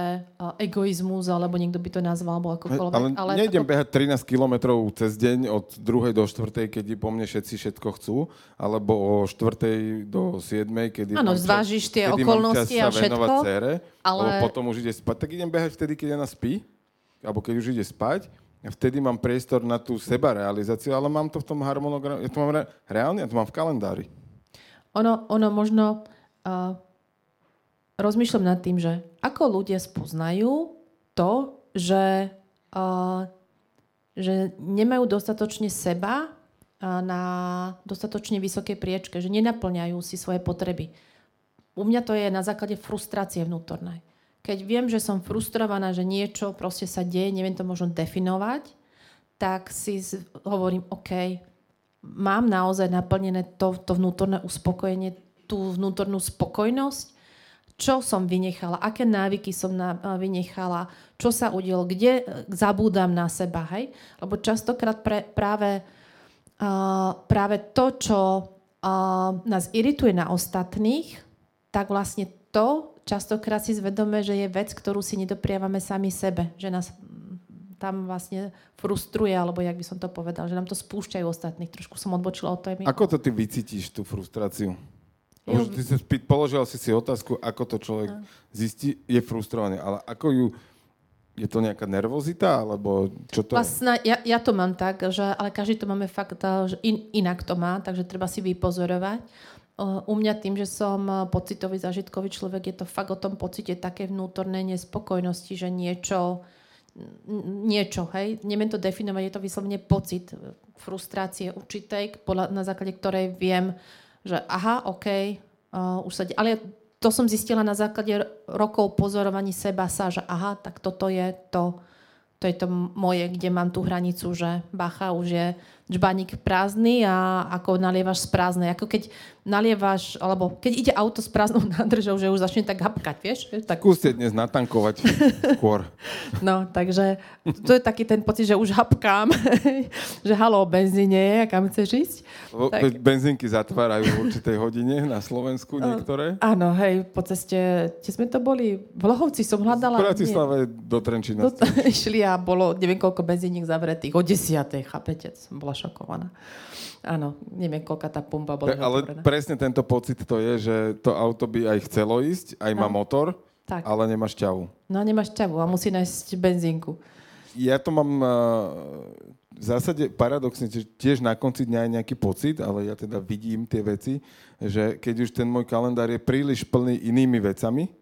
egoizmus, alebo niekto by to nazval, alebo akokoľvek. Ale, ale nejdem ako... behať 13 kilometrov cez deň od 2. do 4. keď po mne všetci všetko chcú, alebo o 4. do 7. kedy Áno, zvážiš tie okolnosti a všetko. Cére, ale... Alebo potom už ide spať. Tak idem behať vtedy, keď ona spí, alebo keď už ide spať. A vtedy mám priestor na tú seba realizáciu, ale mám to v tom harmonograme. Ja to mám re, reálne, ja to mám v kalendári. Ono, ono možno... Uh rozmýšľam nad tým, že ako ľudia spoznajú to, že, uh, že nemajú dostatočne seba na dostatočne vysokej priečke, že nenaplňajú si svoje potreby. U mňa to je na základe frustrácie vnútornej. Keď viem, že som frustrovaná, že niečo proste sa deje, neviem to možno definovať, tak si hovorím, OK, mám naozaj naplnené to, to vnútorné uspokojenie, tú vnútornú spokojnosť, čo som vynechala, aké návyky som na, vynechala, čo sa udialo, kde e, zabúdam na seba, hej? Lebo častokrát pre, práve, uh, práve to, čo uh, nás irituje na ostatných, tak vlastne to častokrát si zvedome, že je vec, ktorú si nedopriavame sami sebe, že nás tam vlastne frustruje, alebo jak by som to povedal, že nám to spúšťajú ostatných. Trošku som odbočila od toho. Ako to ty vycítiš, tú frustráciu? Už ty si položil si si otázku, ako to človek no. zistí, je frustrovaný, ale ako ju, je to nejaká nervozita, alebo čo to Vlastne, ja, ja to mám tak, že, ale každý to máme fakt, že in, inak to má, takže treba si vypozorovať. U mňa tým, že som pocitový, zažitkový človek, je to fakt o tom pocite také vnútornej nespokojnosti, že niečo, niečo, hej, neviem to definovať, je to vyslovene pocit frustrácie určitej, na základe ktorej viem, že aha, OK, uh, už sa... De- ale to som zistila na základe rokov pozorovaní seba sa, že aha, tak toto je to, to je to moje, kde mám tú hranicu, že bacha, už je džbaník prázdny a ako nalievaš z prázdnej. Ako keď nalievaš, alebo keď ide auto s prázdnou <laughs> nádržou, že už začne tak hapkať, vieš? Tak... Skúste dnes natankovať <laughs> skôr. No, takže to je taký ten pocit, že už hapkám, <laughs> že halo, benzíne je, kam chceš ísť. tak... Benzínky zatvárajú v určitej hodine na Slovensku niektoré. Áno, hej, po ceste, kde sme to boli? V Lohovci som hľadala. V Bratislave do Trenčína. Do, išli a bolo neviem koľko benzíniek zavretých. O desiatej, chápete? Som bola šokovaná. Áno, neviem, koľka tá pumpa bola. Ale otvorená. presne tento pocit to je, že to auto by aj chcelo ísť, aj má no. motor, tak. ale nemáš ťavu. No nemáš ťavu a musí nájsť benzínku. Ja to mám uh, v zásade paradoxne tiež na konci dňa aj nejaký pocit, ale ja teda vidím tie veci, že keď už ten môj kalendár je príliš plný inými vecami,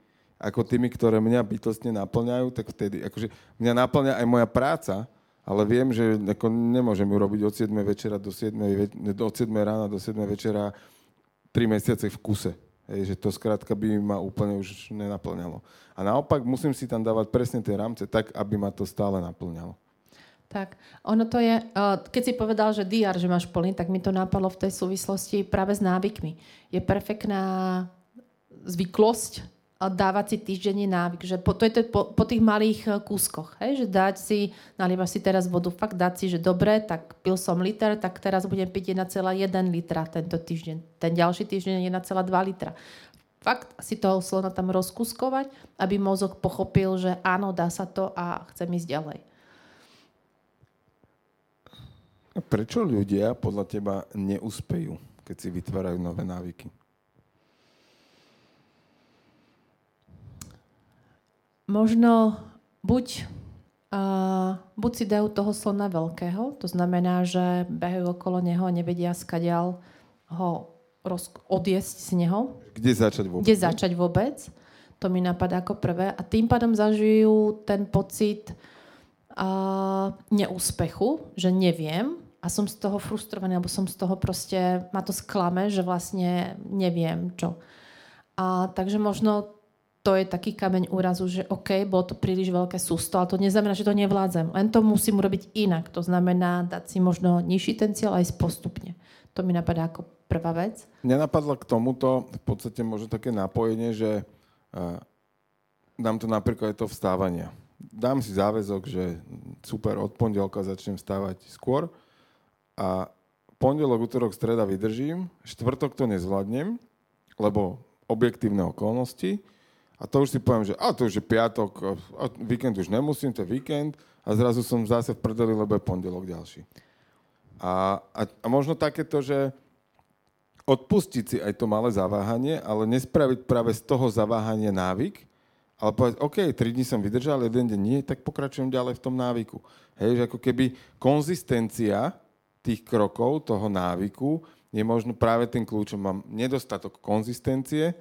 ako tými, ktoré mňa bytostne naplňajú, tak vtedy, akože mňa naplňa aj moja práca, ale viem, že ako nemôžem ju robiť od 7. večera do 7. od 7. rána do 7. večera 3 mesiace v kuse. Hej, že to skrátka by ma úplne už nenaplňalo. A naopak musím si tam dávať presne tie rámce tak, aby ma to stále naplňalo. Tak, ono to je, keď si povedal, že DR, že máš plný, tak mi to napadlo v tej súvislosti práve s návykmi. Je perfektná zvyklosť dávať si týždenne návyk. Že po, to je to po, po tých malých eh, kúskoch. Hej? Že dať si, nalievaš si teraz vodu, fakt dať si, že dobre, tak pil som liter, tak teraz budem piť 1,1 litra tento týždeň. Ten ďalší týždeň 1,2 litra. Fakt si toho slona tam rozkuskovať, aby mozog pochopil, že áno, dá sa to a chcem ísť ďalej. Prečo ľudia podľa teba neúspejú, keď si vytvárajú nové návyky? Možno buď, uh, buď si dajú toho slona veľkého, to znamená, že behajú okolo neho a nevedia skadial ho roz, odjesť z neho. Kde začať vôbec? Kde začať vôbec. To mi napadá ako prvé. A tým pádom zažijú ten pocit uh, neúspechu, že neviem a som z toho frustrovaný, alebo som z toho proste, ma to sklame, že vlastne neviem čo. A takže možno to je taký kameň úrazu, že OK, bolo to príliš veľké sústo, ale to neznamená, že to nevládzem. Len to musím urobiť inak. To znamená dať si možno nižší ten cieľ aj postupne. To mi napadá ako prvá vec. Mňa k tomuto v podstate možno také napojenie, že uh, dám to napríklad aj to vstávania. Dám si záväzok, že super, od pondelka začnem vstávať skôr a pondelok, útorok, streda vydržím, štvrtok to nezvládnem, lebo objektívne okolnosti, a to už si poviem, že a to už je piatok, a víkend už nemusím, to je víkend a zrazu som zase v prdeli, lebo je pondelok ďalší. A, a, a možno takéto, že odpustiť si aj to malé zaváhanie, ale nespraviť práve z toho zaváhania návyk, ale povedať, OK, 3 dní som vydržal, jeden deň nie, tak pokračujem ďalej v tom návyku. Hej, že ako keby konzistencia tých krokov, toho návyku, je možno práve ten kľúčom. Mám nedostatok konzistencie,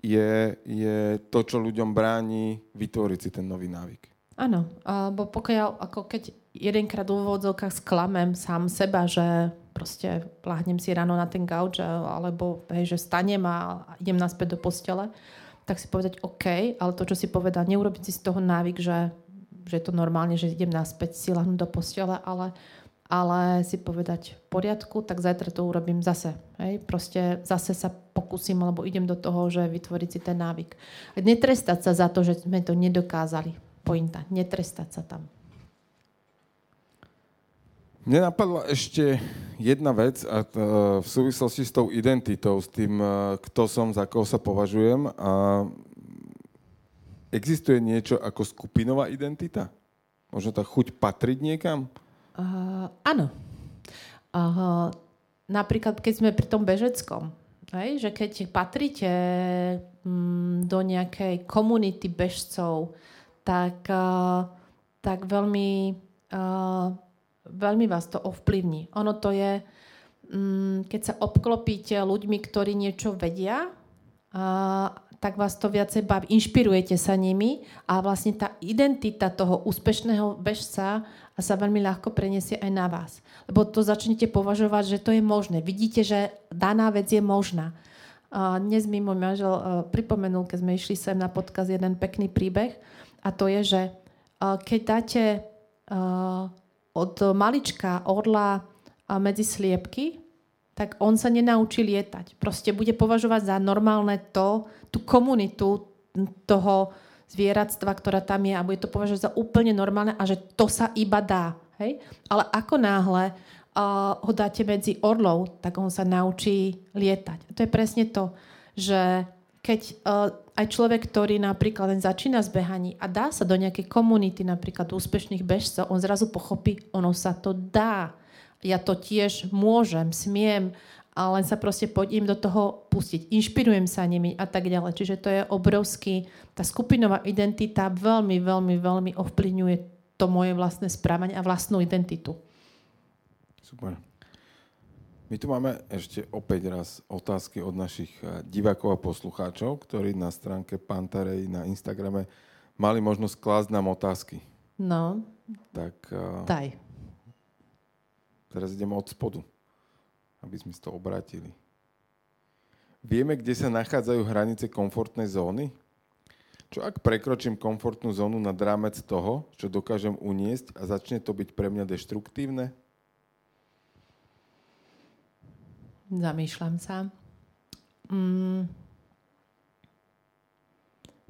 je, je to, čo ľuďom bráni vytvoriť si ten nový návyk. Áno, alebo pokiaľ, ako keď jedenkrát v úvodzovkách sklamem sám seba, že proste pláhnem si ráno na ten gauč, alebo hej, že stanem a idem naspäť do postele, tak si povedať OK, ale to, čo si povedal, neurobiť si z toho návyk, že, že je to normálne, že idem naspäť si lahnúť do postele, ale ale si povedať v poriadku, tak zajtra to urobím zase. Hej? Proste zase sa pokúsim, alebo idem do toho, že vytvoriť si ten návyk. Netrestať sa za to, že sme to nedokázali. Pointa. Netrestať sa tam. Mne napadla ešte jedna vec a to, v súvislosti s tou identitou, s tým, kto som, za koho sa považujem. A existuje niečo ako skupinová identita? Možno tá chuť patriť niekam? Uh, áno. Uh, napríklad, keď sme pri tom bežeckom, hej, že keď patríte um, do nejakej komunity bežcov, tak, uh, tak veľmi, uh, veľmi vás to ovplyvní. Ono to je, um, keď sa obklopíte ľuďmi, ktorí niečo vedia, uh, tak vás to viacej baví, inšpirujete sa nimi a vlastne tá identita toho úspešného bežca sa veľmi ľahko preniesie aj na vás. Lebo to začnete považovať, že to je možné. Vidíte, že daná vec je možná. A dnes mi môj manžel pripomenul, keď sme išli sem na podkaz, jeden pekný príbeh a to je, že keď dáte od malička orla medzi sliepky, tak on sa nenaučí lietať. Proste bude považovať za normálne to, tú komunitu toho zvieratstva, ktorá tam je a bude to považovať za úplne normálne a že to sa iba dá. Hej? Ale ako náhle uh, ho dáte medzi orlov, tak on sa naučí lietať. A to je presne to, že keď uh, aj človek, ktorý napríklad len začína zbehaní a dá sa do nejakej komunity, napríklad úspešných bežcov, on zrazu pochopí, ono sa to dá ja to tiež môžem, smiem, a len sa proste poďím do toho pustiť. Inšpirujem sa nimi a tak ďalej. Čiže to je obrovský, tá skupinová identita veľmi, veľmi, veľmi ovplyvňuje to moje vlastné správanie a vlastnú identitu. Super. My tu máme ešte opäť raz otázky od našich eh, divákov a poslucháčov, ktorí na stránke Pantarej na Instagrame mali možnosť klásť nám otázky. No. Tak... Uh... Daj. Teraz ideme od spodu, aby sme to obratili. Vieme, kde sa nachádzajú hranice komfortnej zóny? Čo ak prekročím komfortnú zónu nad rámec toho, čo dokážem uniesť a začne to byť pre mňa deštruktívne? Zamýšľam sa. Mm.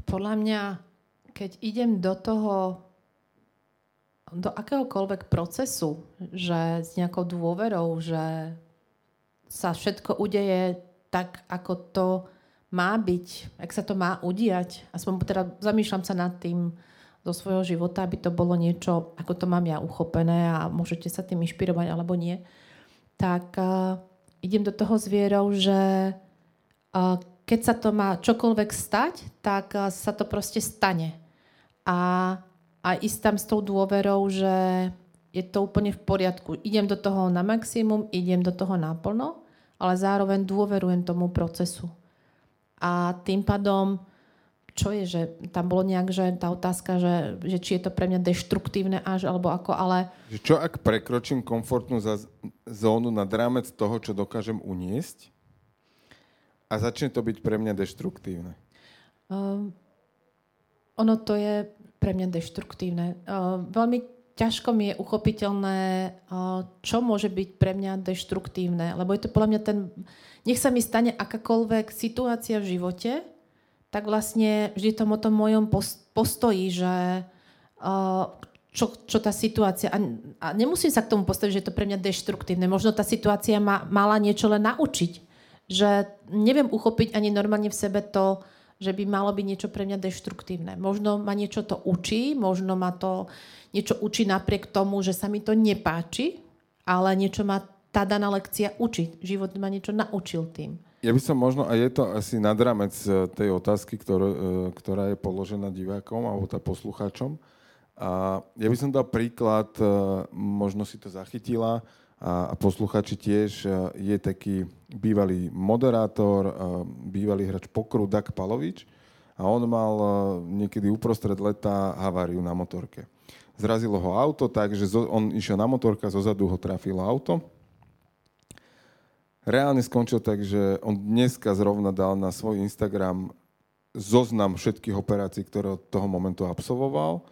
Podľa mňa, keď idem do toho do akéhokoľvek procesu, že s nejakou dôverou, že sa všetko udeje tak, ako to má byť, ak sa to má udiať. Aspoň teda zamýšľam sa nad tým zo svojho života, aby to bolo niečo, ako to mám ja uchopené a môžete sa tým inšpirovať alebo nie. Tak uh, idem do toho s vierou, že uh, keď sa to má čokoľvek stať, tak uh, sa to proste stane. A a ísť tam s tou dôverou, že je to úplne v poriadku. Idem do toho na maximum, idem do toho naplno, ale zároveň dôverujem tomu procesu. A tým pádom, čo je, že tam bolo nejak, že tá otázka, že, že či je to pre mňa deštruktívne až, alebo ako, ale... Čo ak prekročím komfortnú zónu nad rámec toho, čo dokážem uniesť a začne to byť pre mňa deštruktívne? Um, ono to je pre mňa deštruktívne. Uh, veľmi ťažko mi je uchopiteľné, čo môže byť pre mňa deštruktívne, lebo je to podľa mňa ten... Nech sa mi stane akákoľvek situácia v živote, tak vlastne vždy tom o tom mojom postoji, že čo, čo tá situácia... A nemusím sa k tomu postaviť, že je to pre mňa deštruktívne. Možno tá situácia ma mala niečo len naučiť. Že neviem uchopiť ani normálne v sebe to, že by malo byť niečo pre mňa deštruktívne. Možno ma niečo to učí, možno ma to niečo učí napriek tomu, že sa mi to nepáči, ale niečo ma tá daná lekcia učí. Život ma niečo naučil tým. Ja by som možno, a je to asi nad e, tej otázky, ktoré, e, ktorá je položená divákom alebo tá poslucháčom. A ja by som dal príklad, e, možno si to zachytila a, a posluchači tiež, je taký bývalý moderátor, bývalý hráč pokru Dak Palovič a on mal niekedy uprostred leta haváriu na motorke. Zrazilo ho auto, takže on išiel na motorka, zozadu ho trafilo auto reálne skončil tak, že on dneska zrovna dal na svoj Instagram zoznam všetkých operácií, ktoré od toho momentu absolvoval.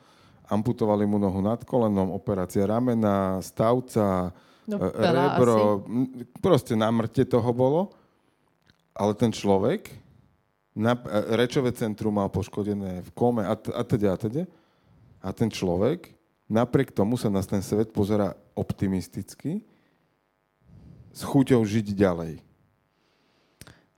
Amputovali mu nohu nad kolenom, operácia ramena, stavca, no, e, rebro, asi. proste na mŕte toho bolo. Ale ten človek, na, e, rečové centrum mal poškodené v kome a, a teda a teda. A ten človek, napriek tomu sa na ten svet pozera optimisticky s chuťou žiť ďalej.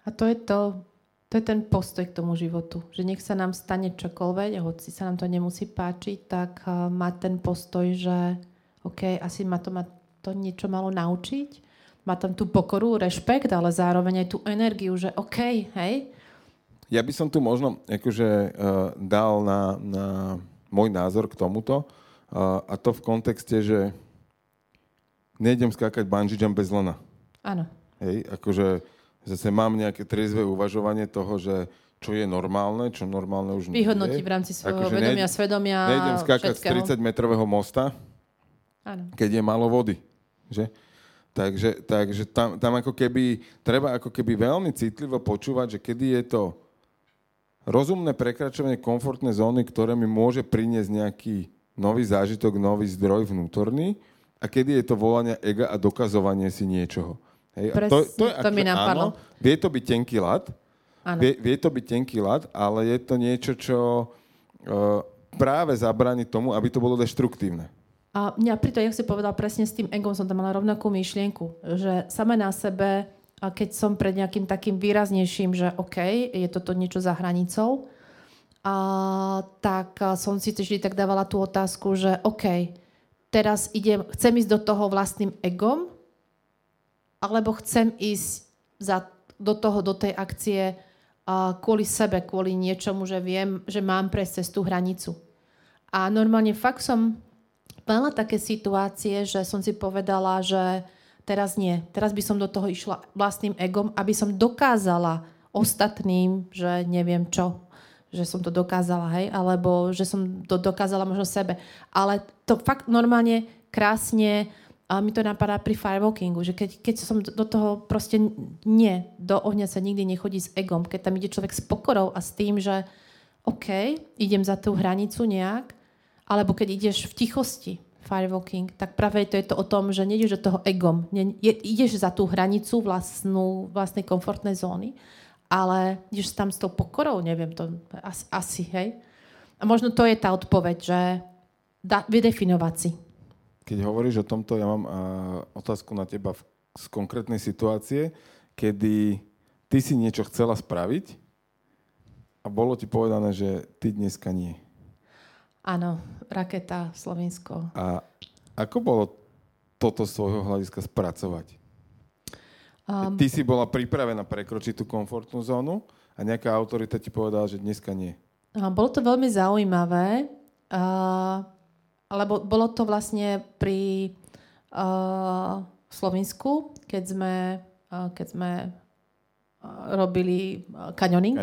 A to je to, to je ten postoj k tomu životu. Že nech sa nám stane čokoľvek, a hoci sa nám to nemusí páčiť, tak uh, má ten postoj, že OK, asi ma to, ma to niečo malo naučiť. Má tam tú pokoru, rešpekt, ale zároveň aj tú energiu, že OK, hej. Ja by som tu možno akože, uh, dal na, na môj názor k tomuto. Uh, a to v kontexte, že nejdem skákať bungee jump bez lana. Áno. Hej, akože zase mám nejaké triezve uvažovanie toho, že čo je normálne, čo normálne už nie Vyhodnotí v rámci svojho akože vedomia, nejdem, svedomia Nejdem skákať všetkého. z 30-metrového mosta, Áno. keď je malo vody. Že? Takže, takže tam, tam ako keby, treba ako keby veľmi citlivo počúvať, že kedy je to rozumné prekračovanie komfortnej zóny, ktoré mi môže priniesť nejaký nový zážitok, nový zdroj vnútorný a kedy je to volanie ega a dokazovanie si niečoho. Hej? Presne, to, to, je, to mi napadlo. Áno, vie to byť tenký lat, vie, vie to byť tenký lat, ale je to niečo, čo uh, práve zabráni tomu, aby to bolo deštruktívne. A mňa to, jak si povedal presne s tým egom, som tam mala rovnakú myšlienku, že sama na sebe, a keď som pred nejakým takým výraznejším, že OK, je toto niečo za hranicou, a, tak som si vždy tak dávala tú otázku, že OK, teraz idem, chcem ísť do toho vlastným egom, alebo chcem ísť za, do toho, do tej akcie uh, kvôli sebe, kvôli niečomu, že viem, že mám prejsť cez tú hranicu. A normálne fakt som mala také situácie, že som si povedala, že teraz nie. Teraz by som do toho išla vlastným egom, aby som dokázala ostatným, že neviem čo, že som to dokázala, hej, alebo že som to dokázala možno sebe. Ale to fakt normálne, krásne, a mi to napadá pri firewalkingu, že keď, keď som do toho proste nie, do ohňa sa nikdy nechodí s egom, keď tam ide človek s pokorou a s tým, že OK, idem za tú hranicu nejak, alebo keď ideš v tichosti, firewalking, tak práve to je to o tom, že nejdeš do toho egom, ne, je, ideš za tú hranicu vlastnú, vlastnej komfortnej zóny ale ideš tam s tou pokorou, neviem, to asi, asi hej. A možno to je tá odpoveď, že da, vydefinovať si. Keď hovoríš o tomto, ja mám uh, otázku na teba v, z konkrétnej situácie, kedy ty si niečo chcela spraviť a bolo ti povedané, že ty dneska nie. Áno, raketa Slovensko. A ako bolo toto z svojho hľadiska spracovať? Um, Ty si bola pripravená prekročiť tú komfortnú zónu a nejaká autorita ti povedala, že dneska nie. Bolo to veľmi zaujímavé, uh, lebo bolo to vlastne pri uh, Slovensku, keď sme, uh, keď sme robili uh, kanioning.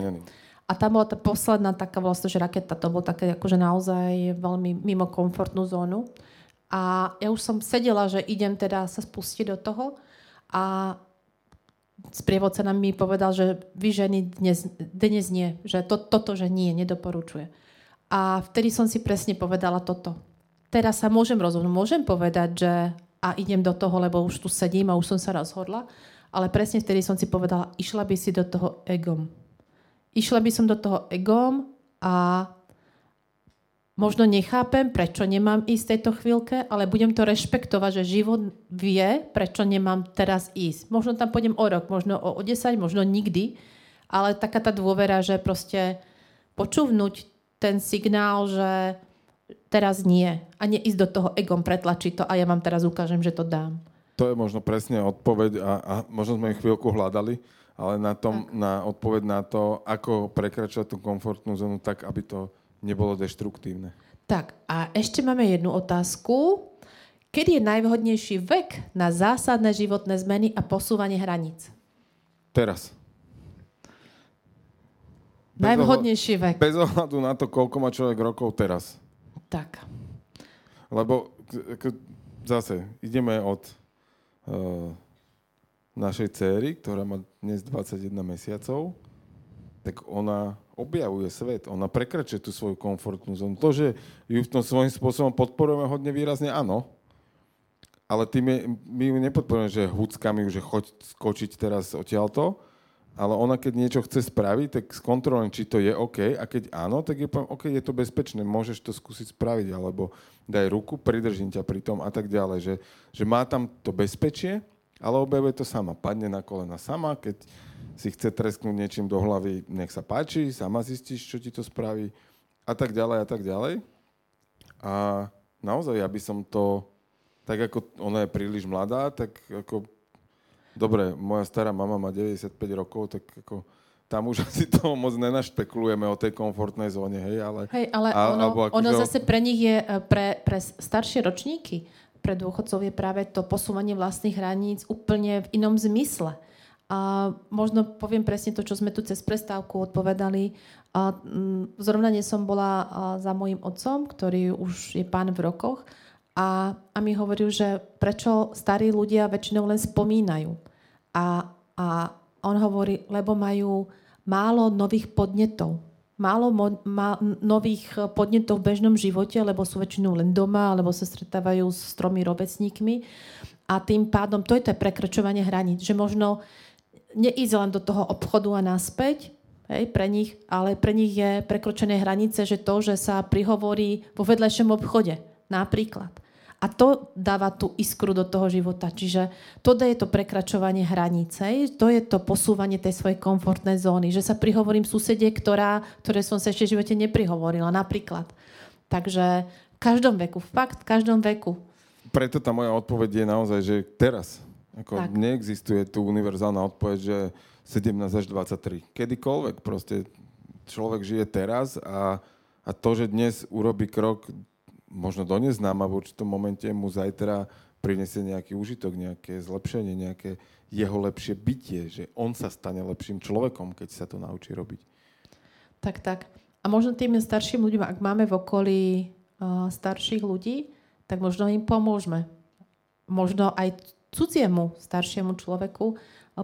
A tam bola tá posledná taká vlastne, že raketa, to bolo také akože naozaj veľmi mimo komfortnú zónu. A ja už som sedela, že idem teda sa spustiť do toho a sprievodca nám mi povedal, že vy ženy dnes, dnes nie, že to, toto, že nie, nedoporučuje. A vtedy som si presne povedala toto. Teraz sa môžem rozhodnúť, môžem povedať, že a idem do toho, lebo už tu sedím a už som sa rozhodla, ale presne vtedy som si povedala, išla by si do toho egom. Išla by som do toho egom a možno nechápem, prečo nemám ísť v tejto chvíľke, ale budem to rešpektovať, že život vie, prečo nemám teraz ísť. Možno tam pôjdem o rok, možno o, o 10, možno nikdy, ale taká tá dôvera, že proste počúvnuť ten signál, že teraz nie. A neísť do toho egom, pretlačiť to a ja vám teraz ukážem, že to dám. To je možno presne odpoveď a, a možno sme chvíľku hľadali, ale na, tom, na odpoveď na to, ako prekračovať tú komfortnú zónu tak, aby to nebolo deštruktívne. Tak a ešte máme jednu otázku. Kedy je najvhodnejší vek na zásadné životné zmeny a posúvanie hraníc? Teraz. Bez najvhodnejší vek. Bez ohľadu na to, koľko má človek rokov teraz. Tak. Lebo zase ideme od našej céry, ktorá má dnes 21 mesiacov, tak ona objavuje svet, ona prekračuje tú svoju komfortnú zónu. To, že ju v tom svojím spôsobom podporujeme hodne výrazne, áno, ale tým je, my ju nepodporujeme, že huckami, že choď skočiť teraz odtiaľto, ale ona keď niečo chce spraviť, tak skontrolujem, či to je OK a keď áno, tak je poviem, OK, je to bezpečné, môžeš to skúsiť spraviť, alebo daj ruku, pridržím ťa pri tom a tak ďalej, že, že má tam to bezpečie, ale objavuje to sama, padne na kolena sama, keď si chce tresknúť niečím do hlavy, nech sa páči, sama zistíš, čo ti to spraví a tak ďalej a tak ďalej. A naozaj, ja by som to, tak ako ona je príliš mladá, tak ako, dobre, moja stará mama má 95 rokov, tak ako tam už <laughs> asi toho moc nenašpekulujeme o tej komfortnej zóne, hej, ale... Hej, ale a, ono, alebo ono zase pre nich je, e, pre, pre staršie ročníky, pre dôchodcov je práve to posúvanie vlastných hraníc úplne v inom zmysle. A možno poviem presne to, čo sme tu cez prestávku odpovedali. A, m, mm, zrovna dnes som bola za mojim otcom, ktorý už je pán v rokoch a, a mi hovoril, že prečo starí ľudia väčšinou len spomínajú. A, a on hovorí, lebo majú málo nových podnetov. Málo mo- má nových podnetov v bežnom živote, lebo sú väčšinou len doma, alebo sa stretávajú s tromi robecníkmi. A tým pádom to je to prekračovanie hraníc. Že možno neísť len do toho obchodu a naspäť, hej, pre nich, ale pre nich je prekročené hranice, že to, že sa prihovorí vo vedľajšom obchode, napríklad. A to dáva tú iskru do toho života. Čiže to je to prekračovanie hranice, to je to posúvanie tej svojej komfortnej zóny, že sa prihovorím susede, ktorá, ktoré som sa ešte v živote neprihovorila, napríklad. Takže v každom veku, fakt v každom veku. Preto tá moja odpoveď je naozaj, že teraz ako tak. neexistuje tu univerzálna odpoveď, že 17 až 23. Kedykoľvek proste človek žije teraz a, a to, že dnes urobí krok možno do neznáma v určitom momente mu zajtra prinesie nejaký užitok, nejaké zlepšenie, nejaké jeho lepšie bytie, že on sa stane lepším človekom, keď sa to naučí robiť. Tak, tak. A možno tým starším ľuďom, ak máme v okolí uh, starších ľudí, tak možno im pomôžeme. Možno aj cudziemu staršiemu človeku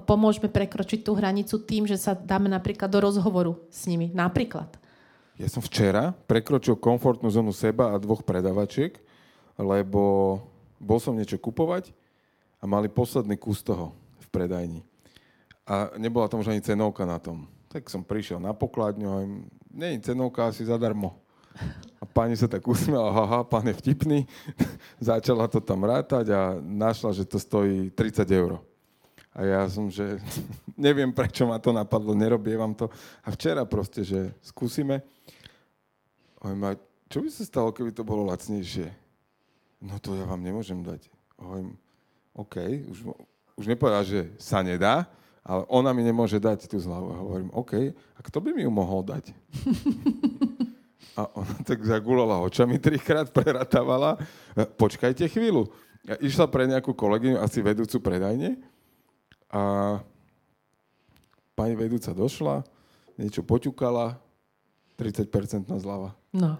pomôžeme prekročiť tú hranicu tým, že sa dáme napríklad do rozhovoru s nimi. Napríklad. Ja som včera prekročil komfortnú zónu seba a dvoch predavačiek, lebo bol som niečo kupovať a mali posledný kus toho v predajni. A nebola tam už ani cenovka na tom. Tak som prišiel na pokladňu a im, nie cenovka asi zadarmo. A pani sa tak usmiela, haha, pán je vtipný. <laughs> Začala to tam rátať a našla, že to stojí 30 eur. A ja som, že <laughs> neviem, prečo ma to napadlo, nerobievam to. A včera proste, že skúsime. Oj, ma, čo by sa stalo, keby to bolo lacnejšie? No to ja vám nemôžem dať. Oj, OK, už, už nepovedal, že sa nedá, ale ona mi nemôže dať tú zľavu. Hovorím, OK, a kto by mi ju mohol dať? <laughs> A ona tak zagulala očami trikrát, preratávala. Počkajte chvíľu. Ja išla pre nejakú kolegyňu, asi vedúcu predajne. A pani vedúca došla, niečo poťukala, 30% na zľava. No.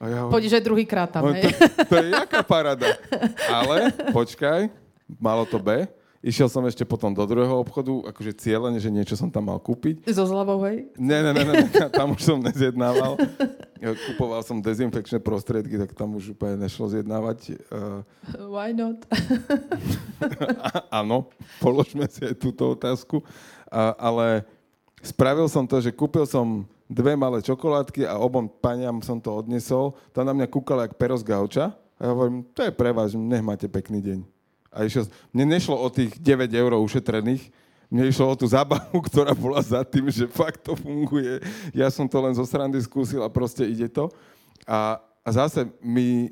A ja Pôjdeš aj druhýkrát tam, no, to, to je jaká parada. <laughs> Ale, počkaj, malo to B. Išiel som ešte potom do druhého obchodu, akože cieľene, že niečo som tam mal kúpiť. So zľavou, hej? Ne, ne, ne, ne, <laughs> tam už som nezjednával. Kupoval som dezinfekčné prostriedky, tak tam už úplne nešlo zjednávať. Uh, Why not? <laughs> áno, položme si aj túto otázku. Uh, ale spravil som to, že kúpil som dve malé čokoládky a obom paniam som to odnesol. Tam na mňa kúkala jak pero z gauča. A ja hovorím, to je pre vás, nech máte pekný deň. A išiel, mne nešlo o tých 9 eur ušetrených, mne išlo o tú zábavu, <laughs> ktorá bola za tým, že fakt to funguje. Ja som to len zo srandy skúsil a proste ide to. A, a zase my,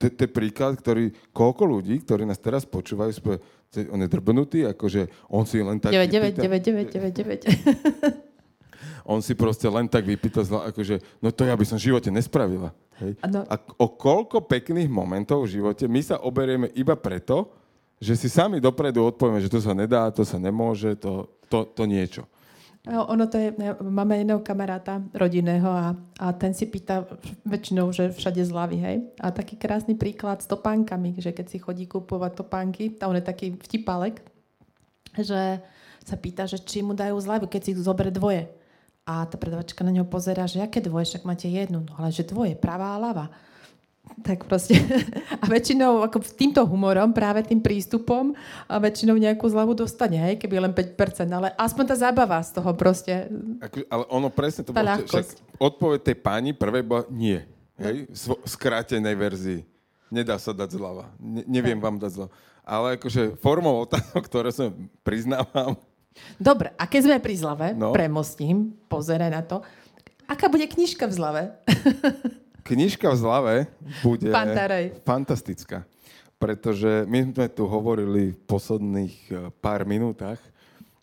to je príklad, ktorý, koľko ľudí, ktorí nás teraz počúvajú, spôj, on je drbnutý, akože on si len tak... 9, 9, 9, 9, 9, 9. On si proste len tak vypýta, akože, no to ja by som v živote nespravila. Hej? A o koľko pekných momentov v živote my sa oberieme iba preto, že si sami dopredu odpovieme, že to sa nedá, to sa nemôže, to, to, to niečo. No, ono to je, máme jedného kamaráta rodinného a, a ten si pýta väčšinou, že všade zľavy, hej. A taký krásny príklad s topánkami, že keď si chodí kúpovať topánky, a on je taký vtipalek, že sa pýta, že či mu dajú zľavy, keď si zoberie dvoje. A tá predavačka na neho pozera, že aké dvoje, však máte jednu, no ale že dvoje, pravá a ľava tak proste <laughs> a väčšinou ako týmto humorom, práve tým prístupom a väčšinou nejakú zľavu dostane, hej, keby len 5%, ale aspoň tá zábava z toho proste. Ako, ale ono presne to bolo, však odpoveď tej pani prvej bola nie, hej, v skrátenej verzii. Nedá sa dať zľava. Ne, neviem vám dať zľava. Ale akože formou otázok, ktoré som priznávam. Dobre, a keď sme pri zlave, no. premostím, pozeraj na to, aká bude knižka v zlave? <laughs> Knižka v zlave bude Pantarej. fantastická, pretože my sme tu hovorili v posledných e, pár minútach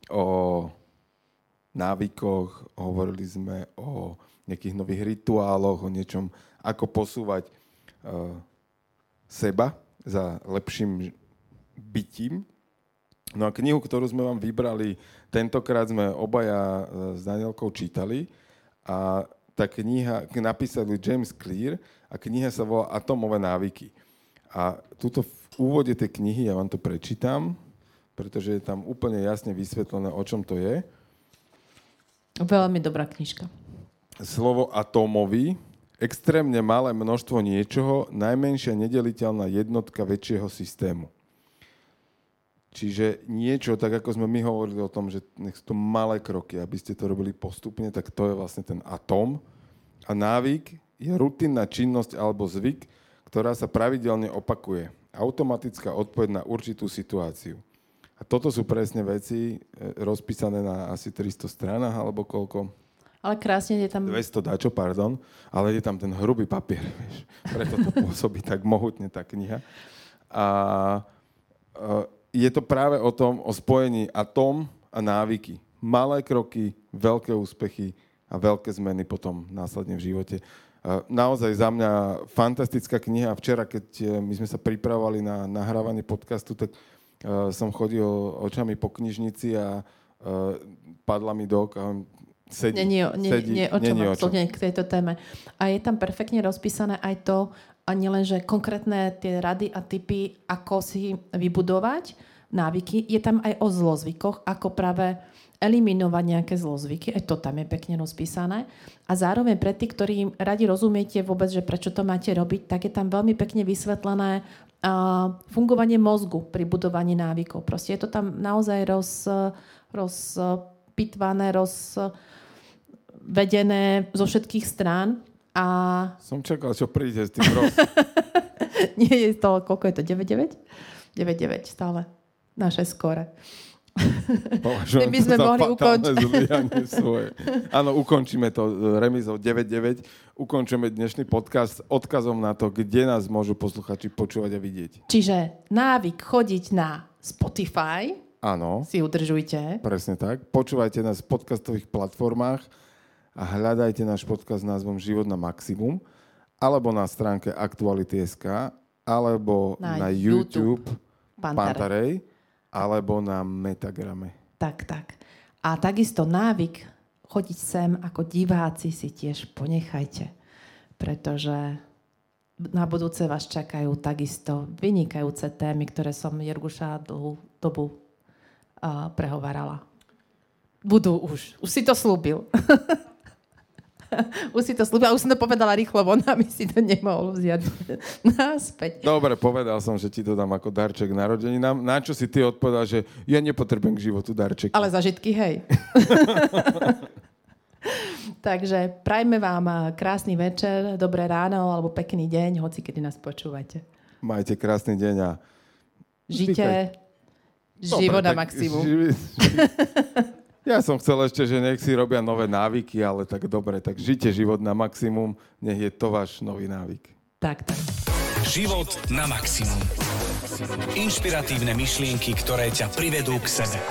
o návykoch, hovorili sme o nejakých nových rituáloch, o niečom, ako posúvať uh, seba za lepším bytím. No a knihu, ktorú sme vám vybrali, tentokrát sme obaja e, s Danielkou čítali a tá kniha napísali James Clear a kniha sa volá Atomové návyky. A tuto v úvode tej knihy, ja vám to prečítam, pretože je tam úplne jasne vysvetlené, o čom to je. Veľmi dobrá knižka. Slovo atómový, extrémne malé množstvo niečoho, najmenšia nedeliteľná jednotka väčšieho systému. Čiže niečo, tak ako sme my hovorili o tom, že nech sú to malé kroky, aby ste to robili postupne, tak to je vlastne ten atóm. A návyk je rutinná činnosť alebo zvyk, ktorá sa pravidelne opakuje. Automatická odpoveď na určitú situáciu. A toto sú presne veci e, rozpísané na asi 300 stranách alebo koľko. Ale krásne je tam... 200 dačo, pardon, ale je tam ten hrubý papier, <laughs> vieš. Preto to pôsobí tak mohutne tá kniha. A, a je to práve o tom, o spojení atóm a návyky. Malé kroky, veľké úspechy a veľké zmeny potom následne v živote. Naozaj za mňa fantastická kniha. Včera, keď e, my sme sa pripravovali na nahrávanie podcastu, tak e, som chodil očami po knižnici a e, padla mi do oka sedí, nie, nie, sedí, nie, o čom, o čom. k tejto téme. A je tam perfektne rozpísané aj to, a nielen, že konkrétne tie rady a typy, ako si vybudovať návyky, je tam aj o zlozvykoch, ako práve eliminovať nejaké zlozvyky, aj to tam je pekne rozpísané. A zároveň pre tých, ktorí radi rozumiete vôbec, že prečo to máte robiť, tak je tam veľmi pekne vysvetlené uh, fungovanie mozgu pri budovaní návykov. Proste je to tam naozaj roz, rozpitvané, rozvedené zo všetkých strán a... Som čakal, čo príde s tým roz. <laughs> Nie je to, koľko je to, 9-9? 9-9 stále. Naše skore. <laughs> My by sme mohli ukončiť. Áno, ukončíme to remizou 9-9. Ukončíme dnešný podcast odkazom na to, kde nás môžu posluchači počúvať a vidieť. Čiže návyk chodiť na Spotify. Áno. Si udržujte. Presne tak. Počúvajte nás v podcastových platformách a hľadajte náš podcast s názvom Život na maximum alebo na stránke Aktuality.sk alebo na, na YouTube, YouTube Pantarej. Pantarej alebo na Metagrame. Tak, tak. A takisto návyk chodiť sem ako diváci si tiež ponechajte, pretože na budúce vás čakajú takisto vynikajúce témy, ktoré som Jerguša dlhú dobu uh, prehovárala. Budú už. Už si to slúbil. <laughs> <laughs> už si to slúbila, už som to povedala rýchlo von, aby si to nemohol vziať <laughs> náspäť. Dobre, povedal som, že ti to dám ako darček narodeninám. Na čo si ty odpovedal, že ja nepotrebujem k životu darček. Ale zažitky, hej. <laughs> Takže prajme vám krásny večer, dobré ráno alebo pekný deň, hoci kedy nás počúvate. Majte krásny deň a... Žite život na maximum. Živi. Ja som chcel ešte, že nech si robia nové návyky, ale tak dobre, tak žite život na maximum, nech je to váš nový návyk. Tak, tak. Život na maximum. Inšpiratívne myšlienky, ktoré ťa privedú k sebe.